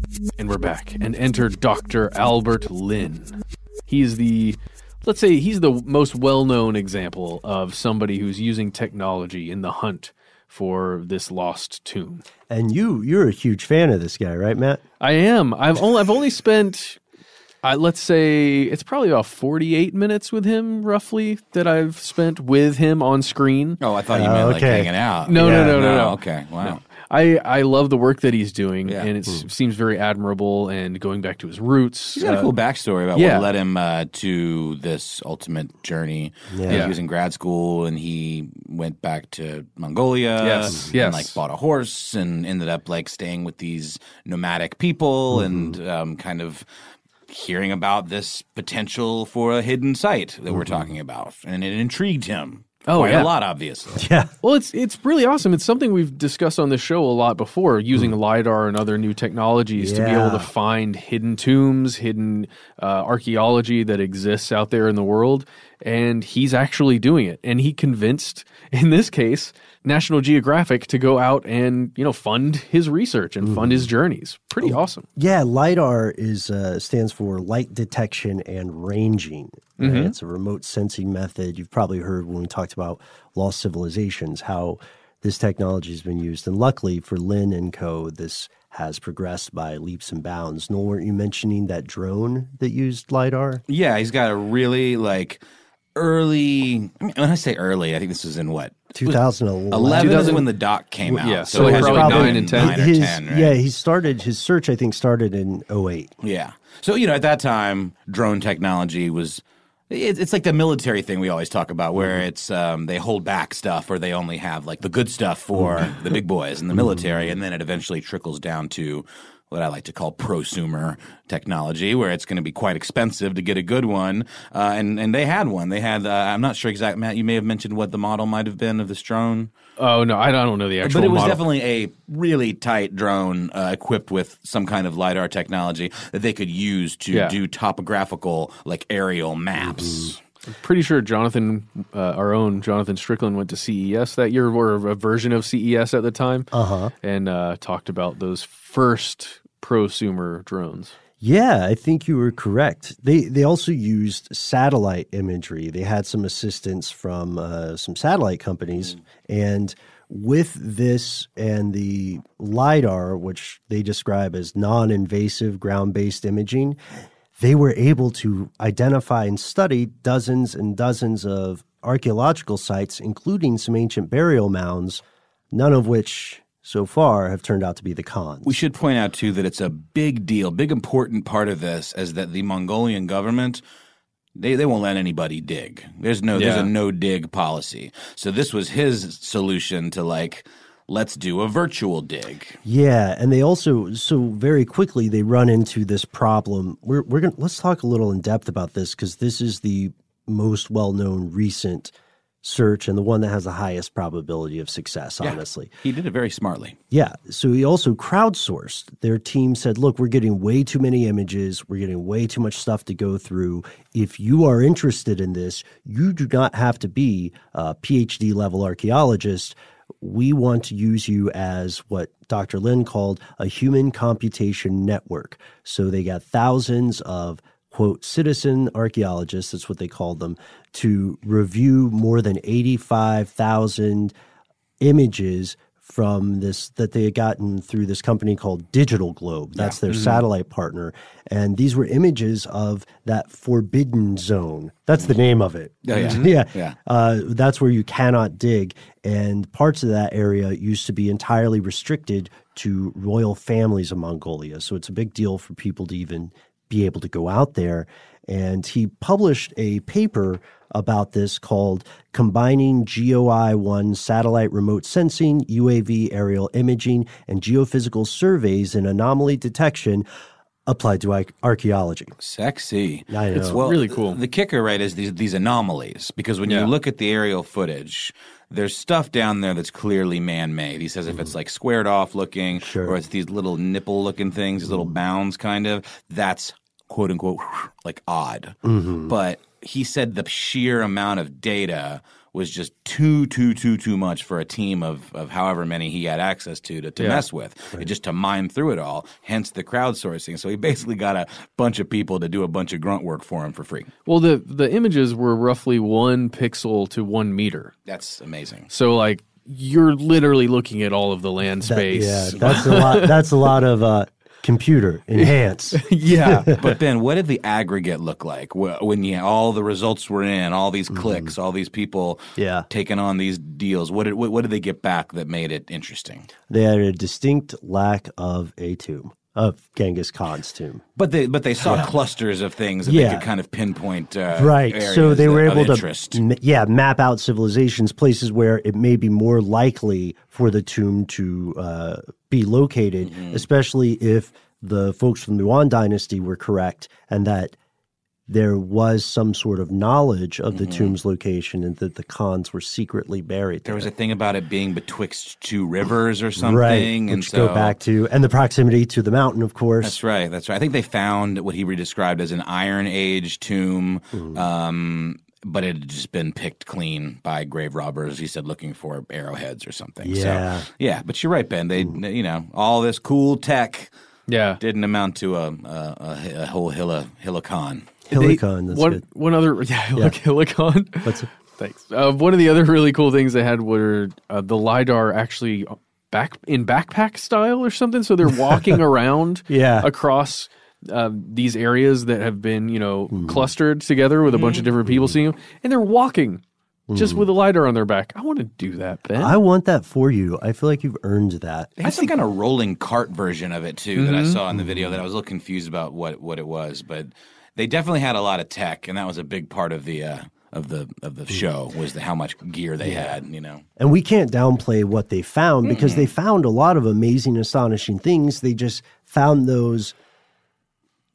And we're back. And enter Dr. Albert Lin. He's the, let's say, he's the most well known example of somebody who's using technology in the hunt for this lost tomb. And you, you're a huge fan of this guy, right, Matt? I am. I've only, I've only spent, uh, let's say, it's probably about 48 minutes with him, roughly, that I've spent with him on screen. Oh, I thought you meant like hanging out. No, Yeah. no, no, no, no. Okay, wow. No. I, I love the work that he's doing, Yeah. and it Hmm. seems very admirable. And going back to his roots, He's got a uh, cool backstory about yeah. what led him uh, to this ultimate journey. Yeah. He was in grad school and he went back to Mongolia. Yes, and, yes. like bought a horse and ended up like staying with these nomadic people Mm-hmm. and um, kind of hearing about this potential for a hidden site that we're talking about, and it intrigued him. Oh, quite yeah. a lot, obviously. Yeah. Well, it's it's really awesome. It's something we've discussed on this show a lot before, using lidar and other new technologies to be able to find hidden tombs, hidden uh, archaeology that exists out there in the world. And he's actually doing it. And he convinced, in this case, National Geographic to go out and you know fund his research and fund his journeys. Pretty awesome. Yeah, LIDAR is uh, stands for light detection and ranging. right? Mhm. It's a remote sensing method. You've probably heard when we talked about lost civilizations how this technology has been used. And luckily for Lin and Co., this has progressed by leaps and bounds. Noel, weren't you mentioning that drone that used LIDAR? Yeah, he's got a really like early. I mean, when I say early, I think this was in what 2011. 11 is when the doc came out. yeah, so, so it has probably been nine and 10. Nine or His- 10, right? Yeah, he started his search. I think started in 08. Yeah. So, you know, at that time, drone technology was. it- It's like the military thing we always talk about, where Mm-hmm. it's um, they hold back stuff or they only have like the good stuff for Mm-hmm. the big boys in the military, and then it eventually trickles down to what I like to call prosumer technology, where it's going to be quite expensive to get a good one. Uh, and and they had one. They had. Uh, I'm not sure exact. Matt, you may have mentioned what the model might have been of this drone. Oh no, I don't know the actual. But it was model. definitely a really tight drone uh, equipped with some kind of lidar technology that they could use to Yeah. do topographical, like aerial maps. I'm pretty sure Jonathan, uh, our own Jonathan Strickland, went to CES that year, or a version of CES at the time, uh-huh. and uh, talked about those first prosumer drones. Yeah, I think you were correct. They they also used satellite imagery. They had some assistance from uh, some satellite companies, and with this and the lidar, which they describe as non-invasive ground-based imaging, they were able to identify and study dozens and dozens of archaeological sites, including some ancient burial mounds, none of which so far have turned out to be the Khan's. We should point out too that it's a big deal, big important part of this is that the Mongolian government they they won't let anybody dig. There's no there's a no dig policy. So this was his solution to like let's do a virtual dig. Yeah, and they also so very quickly they run into this problem. We're we're going to let's talk a little in depth about this because this is the most well-known recent search and the one that has the highest probability of success, Yeah. honestly. He did it very smartly. Yeah. So he also crowdsourced. Their team said, look, we're getting way too many images. We're getting way too much stuff to go through. If you are interested in this, you do not have to be a PhD level archaeologist. We want to use you as what Dr. Lin called a human computation network. So they got thousands of quote citizen archaeologists that's what they called them to review more than 85,000 images from this that they had gotten through this company called Digital Globe. That's Yeah. their Mhm. satellite partner. And these were images of that forbidden zone. That's the name of it. Oh, yeah. yeah. Yeah. Uh, that's where you cannot dig. And parts of that area used to be entirely restricted to royal families of Mongolia. So it's a big deal for people to even be able to go out there. And he published a paper about this called Combining GeoEye-1 Satellite Remote Sensing, UAV Aerial Imaging, and Geophysical Surveys in Anomaly Detection applied to arch- archaeology. Sexy. I know. It's well, Really cool. The kicker, right, is these these anomalies because when Yeah. you look at the aerial footage, there's stuff down there that's clearly man-made. He says if it's mm-hmm. like squared off looking, or it's these little nipple-looking things, these little mm-hmm. bounds, kind of, that's quote unquote like odd. Mhm. But he said the sheer amount of data was just too, too, too, too much for a team of, of however many he had access to to, to Yeah. mess with, just to mine through it all. Hence the crowdsourcing. So he basically got a bunch of people to do a bunch of grunt work for him for free. Well, the the images were roughly one pixel to one meter. That's amazing. So like you're literally looking at all of the land That- space. yeah, that's a lot. That's a lot of uh, computer enhance. yeah. but Ben, what did the aggregate look like when you all the results were in, all these mm-hmm. clicks, all these people Yeah. taking on these deals? What did what, what did they get back that made it interesting? They had a distinct lack of a tomb of Genghis Khan's tomb. But they but they saw Yeah. clusters of things that Yeah. they could kind of pinpoint. Uh, right. So they were able to, interest. m- yeah, map out civilizations, places where it may be more likely for the tomb to uh, be located, Mm-hmm. especially if the folks from the Yuan dynasty were correct and that there was some sort of knowledge of the Mhm. tomb's location and that the Khans were secretly buried There there. was a thing about it being betwixt two rivers or something, right, and which so go back to and the proximity to the mountain, of course. That's right. That's right. I think they found what he redescribed as an Iron Age tomb, Mm-hmm. um, but it had just been picked clean by grave robbers. He said looking for arrowheads or something. Yeah. So, yeah. But you're right, Ben. They, you know, all this cool tech, yeah, didn't amount to a a, a, a whole hilla hillicon. Helicon, that's one good. one other yeah, look Helicon. What's Thanks. Uh, one of the other really cool things they had were uh, the lidar actually back in backpack style or something. So they're walking around Yeah. across um, these areas that have been you know Mm-hmm. clustered together with a bunch of different people seeing them, and they're walking just with a lidar on their back. I want to do that, Ben. Mm-hmm. I want that for you. I feel like you've earned that. They had some kind of rolling cart version of it too that I saw in the video that I was a little confused about what, what it was, but they definitely had a lot of tech, and that was a big part of the uh, of the of the show was the, how much gear they had. You know, And we can't downplay what they found because they found a lot of amazing, astonishing things. They just found those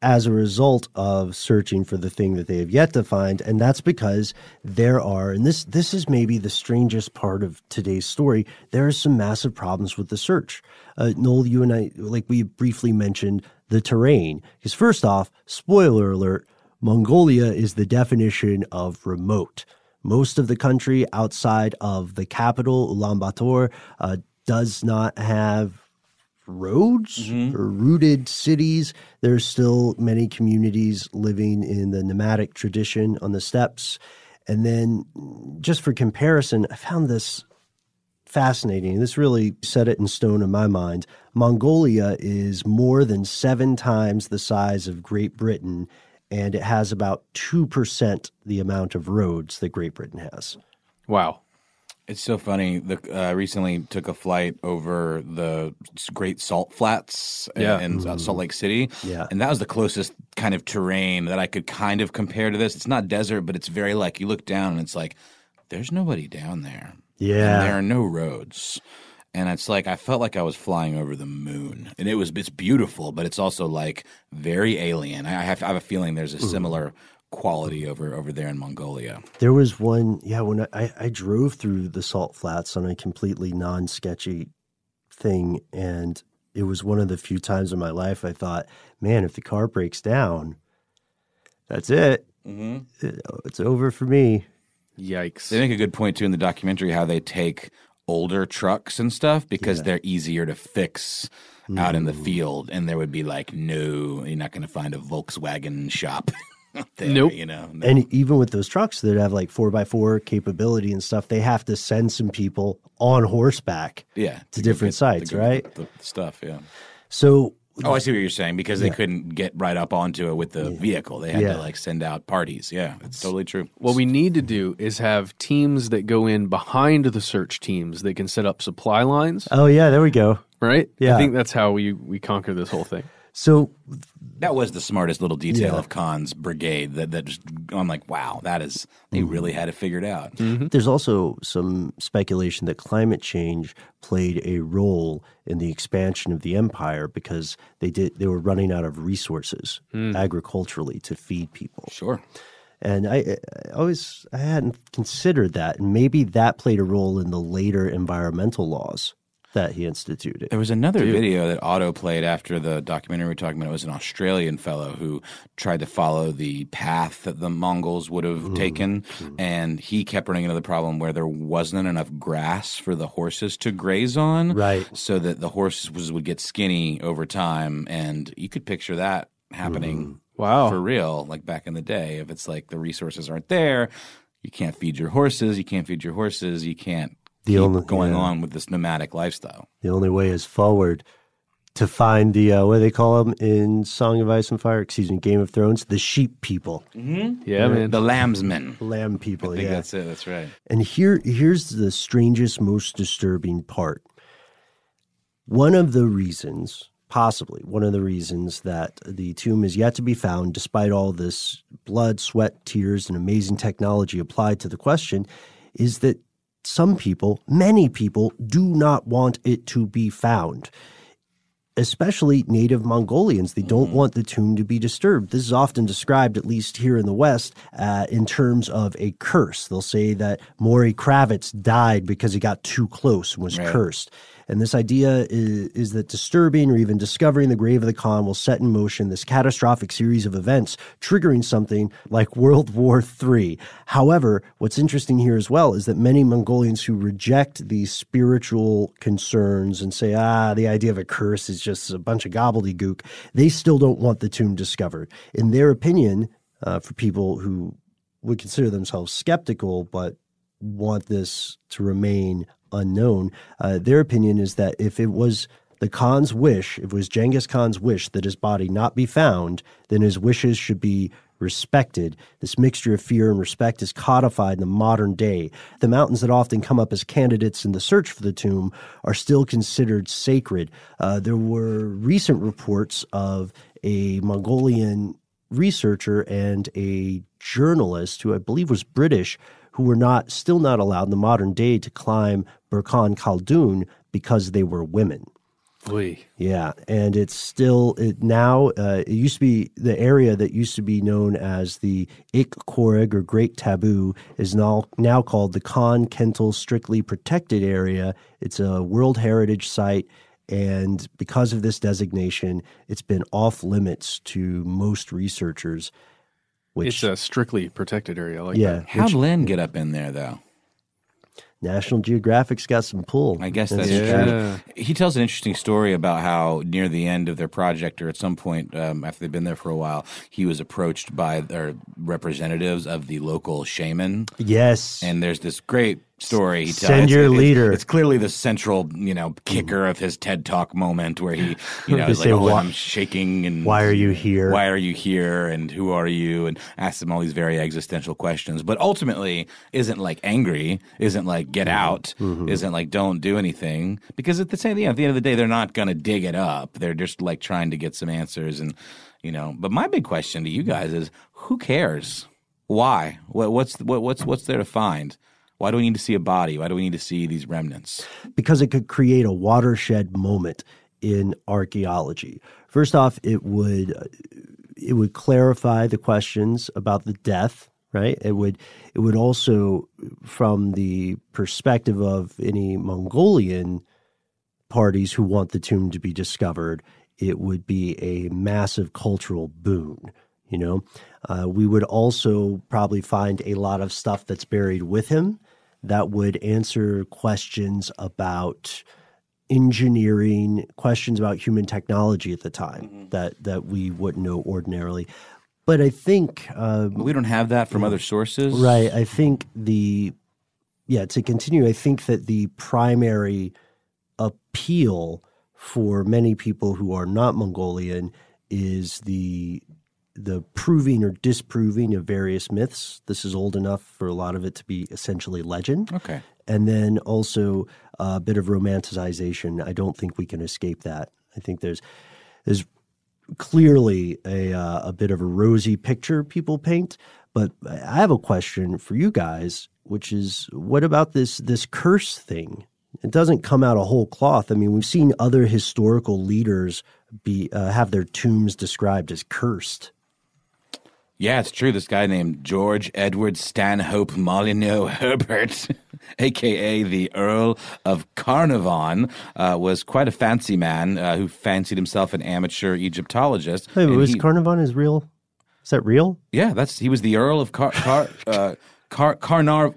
as a result of searching for the thing that they have yet to find. And that's because there are, and this this is maybe the strangest part of today's story, there are some massive problems with the search. Uh, Noel, you and I, like we briefly mentioned the terrain. Because first off, spoiler alert, Mongolia is the definition of remote. Most of the country outside of the capital, Ulaanbaatar, uh, does not have roads or rooted cities. There's still many communities living in the nomadic tradition on the steppes. And then, just for comparison, I found this fascinating. This really set it in stone in my mind. Mongolia is more than seven times the size of Great Britain, and it has about 2% the amount of roads that Great Britain has. Wow. It's so funny. The uh, recently took a flight over the Great Salt Flats Yeah. in uh, Salt Lake City. Yeah. and that was the closest kind of terrain that I could kind of compare to this. It's not desert, but it's very like you look down and it's like there's nobody down there. Yeah. and there are no roads. And it's like I felt like I was flying over the moon, and it was it's beautiful, but it's also like very alien. I have, I have a feeling there's a similar quality over over there in Mongolia. There was one, yeah, when I, I drove through the salt flats on a completely non sketchy thing, and it was one of the few times in my life I thought, man, if the car breaks down, that's it. Mm-hmm. It- It's over for me. Yikes. They make a good point too in the documentary how they take older trucks and stuff because they're easier to fix out in the Mm. field, and there would be like, no, you're not going to find a Volkswagen shop. there, Nope. You know, And even with those trucks that have like four by four capability and stuff, they have to send some people on horseback yeah, to go different get- sites, to right? The, the stuff, yeah. So, Oh, I see what you're saying because they Yeah. couldn't get right up onto it with the vehicle. They had Yeah. to like send out parties. Yeah, it's totally true. What we need to do is have teams that go in behind the search teams. They can set up supply lines, oh, yeah, there we go. right? Yeah. I think that's how we we conquer this whole thing. So That was the smartest little detail Yeah. of Khan's brigade. That that just I'm like, wow, that is they Mm-hmm. really had it figured out. There's also some speculation that climate change played a role in the expansion of the empire because they did they were running out of resources agriculturally to feed people. Sure. And I, I always I hadn't considered that, and maybe that played a role in the later environmental laws that he instituted. There was another video that auto played after the documentary we were talking about. It was an Australian fellow who tried to follow the path that the Mongols would have mm-hmm. taken, mm-hmm. and he kept running into the problem where there wasn't enough grass for the horses to graze on. Right. So that the horses was- would get skinny over time, and you could picture that happening. Mm-hmm. Wow. For real, like back in the day, if it's like the resources aren't there, you can't feed your horses. You can't feed your horses. You can't The keep only- going yeah. on with this nomadic lifestyle. The only way is forward to find the uh, what do they call them in Song of Ice and Fire? Excuse me, Game of Thrones, the sheep people. Mm-hmm. Yeah, man. The lambsmen. Lamb people. I think yeah, that's it. That's right. And here, here's the strangest, most disturbing part. One of the reasons, possibly one of the reasons that the tomb is yet to be found, despite all this blood, sweat, tears, and amazing technology applied to the question, is that some people, many people, do not want it to be found especially native Mongolians. They don't want the tomb to be disturbed. This is often described, at least here in the West, uh, in terms of a curse. They'll say that Maury Kravitz died because he got too close and was Right. cursed. And this idea is, is that disturbing or even discovering the grave of the Khan will set in motion this catastrophic series of events, triggering something like World War III. However, what's interesting here as well is that many Mongolians who reject these spiritual concerns and say, ah, the idea of a curse is just a bunch of gobbledygook, they still don't want the tomb discovered. In their opinion, uh, for people who would consider themselves skeptical but want this to remain unknown. Uh, their opinion is that if it was the Khan's wish, if it was Genghis Khan's wish that his body not be found, then his wishes should be respected. This mixture of fear and respect is codified in the modern day. The mountains that often come up as candidates in the search for the tomb are still considered sacred. Uh, there were recent reports of a Mongolian researcher and a journalist who I believe was British who were not still not allowed in the modern day to climb Burkhan Khaldun because they were women. Oy. Yeah, and it's still it now. Uh, it used to be the area that used to be known as the Ikh Khorig or Great Taboo is now now called the Khan Khentii Strictly Protected Area. It's a World Heritage Site, and because of this designation, it's been off limits to most researchers. which it's a strictly protected area. I like Yeah, that. How'd Lin get up in there though? National Geographic's got some pull. I guess that's true. true. He tells an interesting story about how near the end of their project, or at some point um, after they've been there for a while, he was approached by their representatives of the local shaman. Yes. And there's this great story. He tells. Send your it's- leader. It's clearly the central, you know, kicker of his TED Talk moment where he, you know, is like, say, oh, I'm shaking and Why are you here? why are you here and who are you and asks him all these very existential questions but ultimately isn't like angry isn't like get Mm-hmm. out isn't like don't do anything because at the same at the end of the day they're not going to dig it up they're just like trying to get some answers and you know but my big question to you guys is who cares why what, what's what, what's what's there to find why do we need to see a body why do we need to see these remnants because it could create a watershed moment in archaeology. First off, it would it would clarify the questions about the death, right? It would it would also from the perspective of any Mongolian parties who want the tomb to be discovered, it would be a massive cultural boon. You know, uh, we would also probably find a lot of stuff that's buried with him that would answer questions about engineering, questions about human technology at the time that that we wouldn't know ordinarily. But I think uh, we don't have that from other sources Right. I think the yeah, to continue, I think that the primary appeal for many people who are not Mongolian is the the proving or disproving of various myths. This is old enough for a lot of it to be essentially legend. Okay. And then also a bit of romanticization. I don't think we can escape that. I think there's there's clearly a uh, a bit of a rosy picture people paint. But I have a question for you guys, which is what about this this curse thing? It doesn't come out a whole cloth. I mean, we've seen other historical leaders be uh, have their tombs described as cursed. Yeah, it's true. This guy named George Edward Stanhope Molyneux Herbert, aka the Earl of Carnarvon, uh, was quite a fancy man uh, who fancied himself an amateur Egyptologist. And was he- Carnarvon is real? Is that real? Yeah, that's he was the Earl of Car Car uh, Car Carnar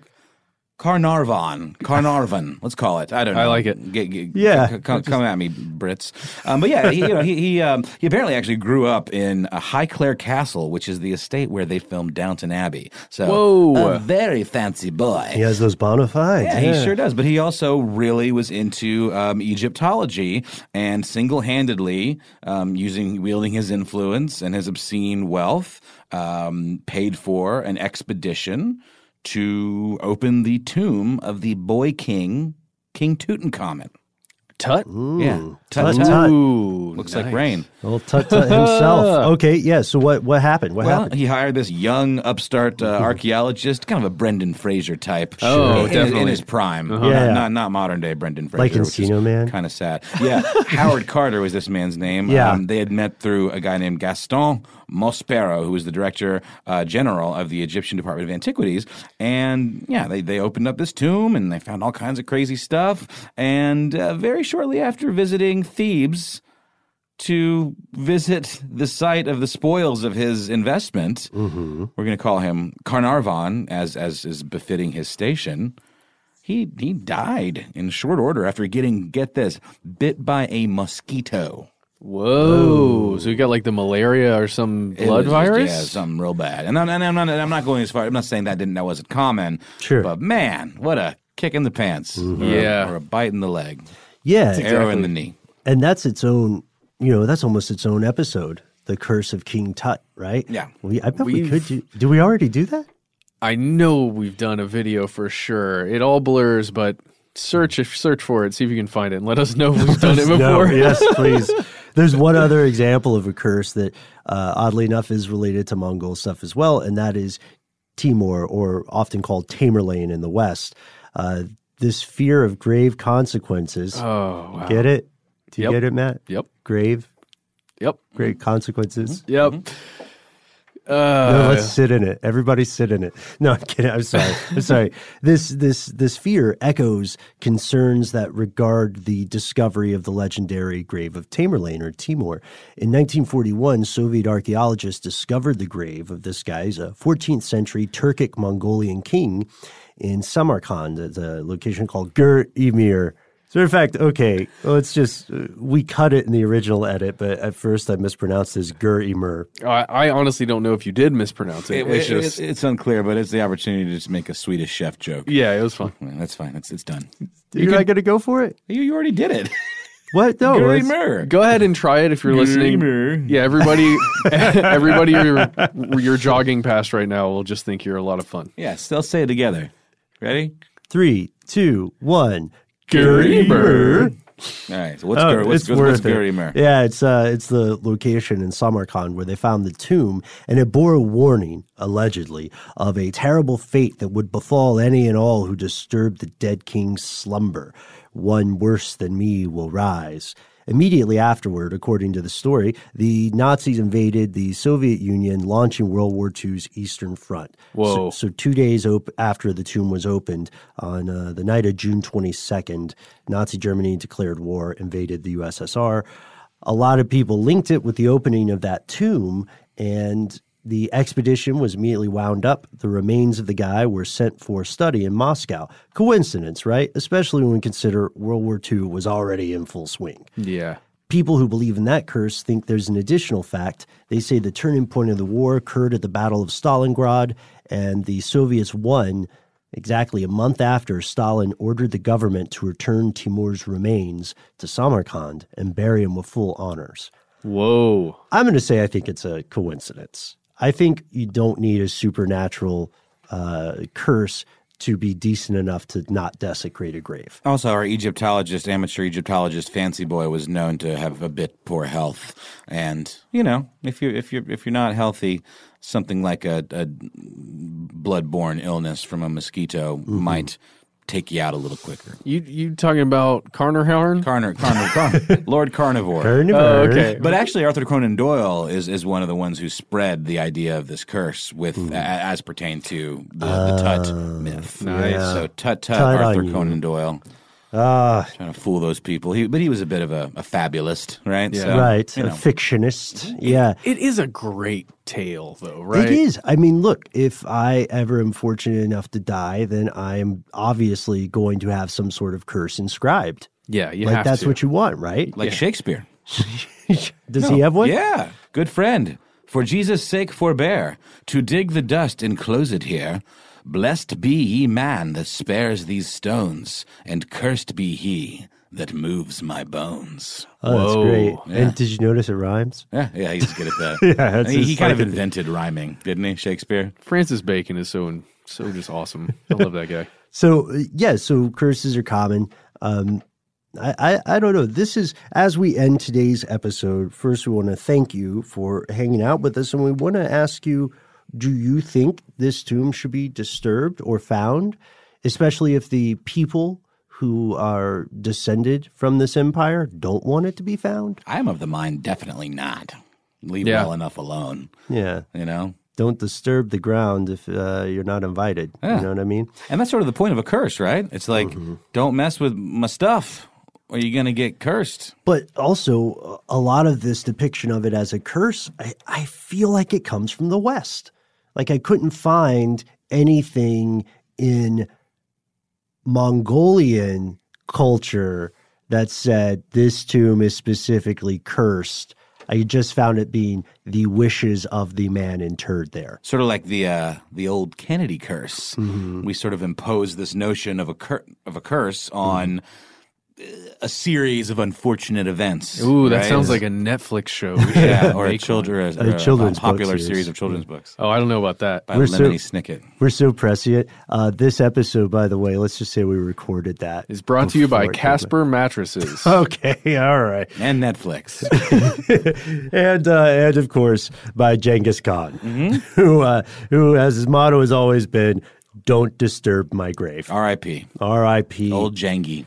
Carnarvon Carnarvon. Let's call it. I don't know. I like it. Get, get, Yeah. c- come, come at me, Brits. Um, but yeah, he, you know, he he, um, he apparently actually grew up in uh, Highclere Castle, which is the estate where they filmed Downton Abbey. So, Whoa. a very fancy boy. He has those bona fides. Yeah, he sure does. But he also really was into um, Egyptology and single-handedly um, using wielding his influence and his obscene wealth, um, paid for an expedition to open the tomb of the boy king, King Tutankhamun. Tut? Yeah, Tut, Tut. Tut. Ooh, Looks nice. like rain. Old Tut Tut himself. Okay, yeah. So what what happened? What well, happened? he hired this young upstart uh, archaeologist, kind of a Brendan Fraser type. Oh, in, in his prime. Uh-huh. Not, Yeah. not not modern day Brendan Fraser. Like Encino Man? Kind of sad. Yeah, Howard Carter was this man's name. Yeah. Um, they had met through a guy named Gaston Maspero, who was the director uh, general of the Egyptian Department of Antiquities. And yeah, they, they opened up this tomb and they found all kinds of crazy stuff. And uh, very shortly after visiting Thebes, to visit the site of the spoils of his investment. Mm-hmm. We're going to call him Carnarvon, as as is befitting his station. He he died in short order after getting get this bit by a mosquito. Whoa. So you got like the malaria or some It blood was just, virus? yeah, something real bad. And, I'm- and I'm not I'm not going as far. I'm not saying that didn't that wasn't common. Sure. but man, what a kick in the pants. Mm-hmm. Or a- Yeah. or a bite in the leg. Yeah, arrow in the knee. and that's its own. You know, that's almost its own episode. The Curse of King Tut, right? Yeah. We, I bet we We've- could do. Do we already do that? I know we've done a video for sure. It all blurs, but search if search for it, see if you can find it, and let us know if we've done it No, before. yes, please. There's one other example of a curse that, uh, oddly enough, is related to Mongol stuff as well, and that is Timur, or often called Tamerlane in the West. Uh, this fear of grave consequences. Oh, wow. Get it? Do you Yep. get it, Matt? Yep. Grave, Yep. grave consequences. Yep. Uh, no, let's sit in it. Everybody sit in it. No, I'm kidding. I'm sorry. I'm sorry. This this this fear echoes concerns that regard the discovery of the legendary grave of Tamerlane or Timur. In 1941, Soviet archaeologists discovered the grave of this guy, He's a 14th century Turkic Mongolian king in Samarkand, at a location called Gur Emir. So, in fact, okay, well, it's just uh, we cut it in the original edit, but at first I mispronounced as Gur Emir. I, I honestly don't know if you did mispronounce it. It- it's it- just it's, it's unclear, but it's the opportunity to just make a Swedish chef joke. yeah, it was fun. That's fine. It's it's done. You're not going to go for it? You, you already did it. What? No. Gur it's- Emir. Go ahead and try it if you're listening. Gamer. Yeah, everybody, everybody you're, you're jogging past right now will just think you're a lot of fun. Yeah, still say it together. Ready? Three, two, one. Gurimer. All right. So what's Oh, Gur, what's, it's what's, worth what's it. Gurimer? Yeah, it's uh, it's the location in Samarkand where they found the tomb, and it bore a warning, allegedly, of a terrible fate that would befall any and all who disturbed the dead king's slumber. One worse than me will rise. Immediately afterward, according to the story, the Nazis invaded the Soviet Union, launching World War II's Eastern Front. Whoa. So, so two days op- after the tomb was opened, on uh, the night of June 22nd, Nazi Germany declared war, invaded the USSR. A lot of people linked it with the opening of that tomb, and the expedition was immediately wound up. The remains of the guy were sent for study in Moscow. Coincidence, right? Especially when we consider World War II was already in full swing. Yeah. People who believe in that curse think there's an additional fact. They say the turning point of the war occurred at the Battle of Stalingrad, and the Soviets won exactly a month after Stalin ordered the government to return Timur's remains to Samarkand and bury him with full honors. Whoa. I'm going to say I think it's a coincidence. I think you don't need a supernatural uh, curse to be decent enough to not desecrate a grave. Also, our Egyptologist, amateur Egyptologist, Fancy Boy, was known to have a bit poor health, and you know, if you if you're if you're not healthy, something like a, a blood-borne illness from a mosquito Mm-hmm. might take you out a little quicker. You you talking about Carnerhorn? Carner, Carner, Car- Lord Carnivore. Carnivore. Oh, okay. But actually, Arthur Conan Doyle is, is one of the ones who spread the idea of this curse with hmm. a, as pertained to the, the Tut ah. myth. Nice. yeah. So Tut Tut, Tut Arthur. Conan Doyle, Ah, trying to fool those people. He, but he was a bit of a, a fabulist, right? Yeah. So, right. you A fictionist. Yeah. It is a great tale, though, right? It is. I mean, look, if I ever am fortunate enough to die, then I am obviously going to have some sort of curse inscribed. Yeah, you like have that's to. what you want, right? like Shakespeare. Does he have one? Yeah. Good friend. For Jesus' sake, forbear to dig the dust and close it here. Blessed be ye man that spares these stones, and cursed be he that moves my bones. Oh, that's Whoa. great. Yeah. And did you notice it rhymes? Yeah, yeah, he's good at that. Yeah, that's I mean, he kind of like a- invented rhyming, didn't he, Shakespeare? Francis Bacon is so so just awesome. I love that guy. So uh, yeah, so curses are common. Um, I, I I don't know. This is as we end today's episode. First, we want to thank you for hanging out with us, and we want to ask you: Do you think this tomb should be disturbed or found, especially if the people who are descended from this empire don't want it to be found? I'm of the mind, definitely not. Leave Yeah. well enough alone, Yeah. you know? Don't disturb the ground if uh, you're not invited. Yeah. You know what I mean? And that's sort of the point of a curse, right? It's like, Mm-hmm. don't mess with my stuff, or you're going to get cursed. But also, a lot of this depiction of it as a curse, I, I feel like it comes from the West. Like, I couldn't find anything in Mongolian culture that said this tomb is specifically cursed. I just found it being the wishes of the man interred there. Sort of like the uh, the old Kennedy curse. Mm-hmm. We sort of impose this notion of a cur- of a curse on uh, a series of unfortunate events. Ooh, that right? sounds like a Netflix show. Yeah, or a make children, A or children's book popular series. series of children's books. Oh, I don't know about that. by We're so- Snicket. We're so prescient. Uh, this episode, by the way, let's just say we recorded that. Is brought to you by before it Casper Mattresses. Okay, all right. And Netflix. and uh, and of course by Genghis Khan, Mm-hmm. who uh, who as his motto has always been, "Don't disturb my grave." R.I.P. R.I.P. Old Jangy.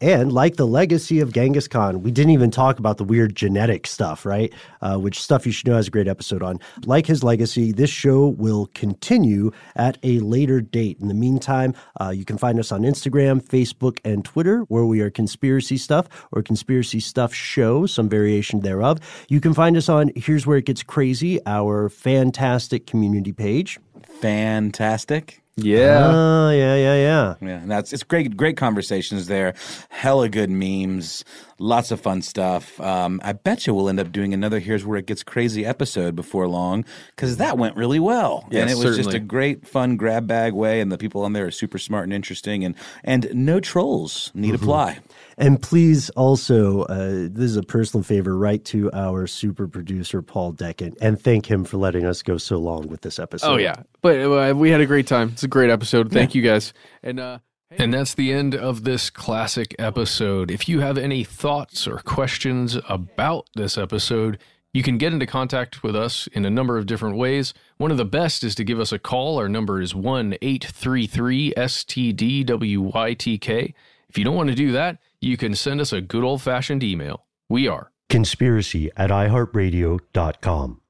And like the legacy of Genghis Khan, we didn't even talk about the weird genetic stuff, right? Uh, which stuff you should know has a great episode on. Like his legacy, this show will continue at a later date. In the meantime, uh, you can find us on Instagram, Facebook, and Twitter, where we are Conspiracy Stuff or Conspiracy Stuff Show, some variation thereof. You can find us on Here's Where It Gets Crazy, our fantastic community page. Fantastic. Yeah. Oh, yeah, yeah, yeah. Yeah, and that's it's great, great conversations there. Hella good memes, lots of fun stuff. Um, I bet you we'll end up doing another "Here's Where It Gets Crazy" episode before long because that went really well, Yes, and it was just a great, fun grab bag way. And the people on there are super smart and interesting, and and no trolls need Mm-hmm. apply. And please also, uh, this is a personal favor, write to our super producer, Paul Decant, and thank him for letting us go so long with this episode. Oh yeah, but uh, we had a great time. It's a great episode. Thank you guys. And uh, and that's the end of this classic episode. If you have any thoughts or questions about this episode, you can get into contact with us in a number of different ways. One of the best is to give us a call. Our number is one eight three three STDWYTK. If you don't want to do that, you can send us a good old fashioned email. We are Conspiracy at iHeartRadio.com.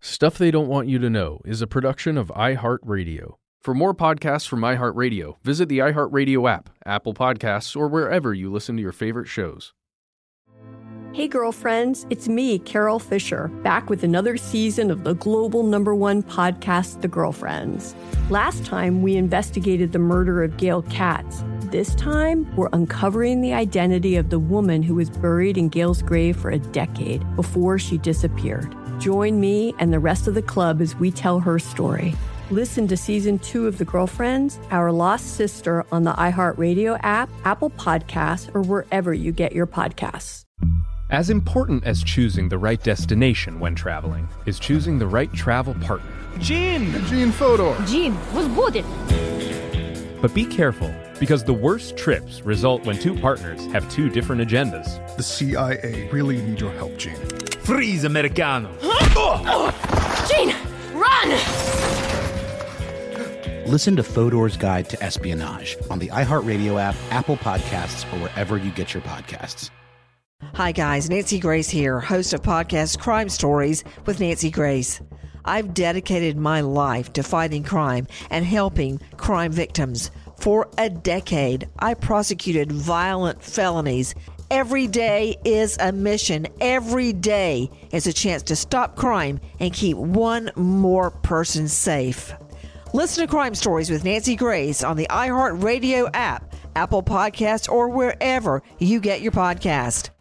Stuff They Don't Want You to Know is a production of iHeartRadio. For more podcasts from iHeartRadio, visit the iHeartRadio app, Apple Podcasts, or wherever you listen to your favorite shows. Hey, girlfriends, it's me, Carol Fisher, back with another season of the global number one podcast, The Girlfriends. Last time, we investigated the murder of Gail Katz. This time, we're uncovering the identity of the woman who was buried in Gail's grave for a decade before she disappeared. Join me and the rest of the club as we tell her story. Listen to season two of The Girlfriends, Our Lost Sister on the iHeartRadio app, Apple Podcasts, or wherever you get your podcasts. As important as choosing the right destination when traveling is choosing the right travel partner. Gene! Gene Fodor! Gene, was good. But be careful, because the worst trips result when two partners have two different agendas. The CIA really need your help, Gene. Freeze, Americano! Gene, run! Listen to Fodor's Guide to Espionage on the iHeartRadio app, Apple Podcasts, or wherever you get your podcasts. Hi, guys. Nancy Grace here, host of podcast Crime Stories with Nancy Grace. I've dedicated my life to fighting crime and helping crime victims. For a decade, I prosecuted violent felonies. Every day is a mission. Every day is a chance to stop crime and keep one more person safe. Listen to Crime Stories with Nancy Grace on the iHeartRadio app, Apple Podcasts, or wherever you get your podcast.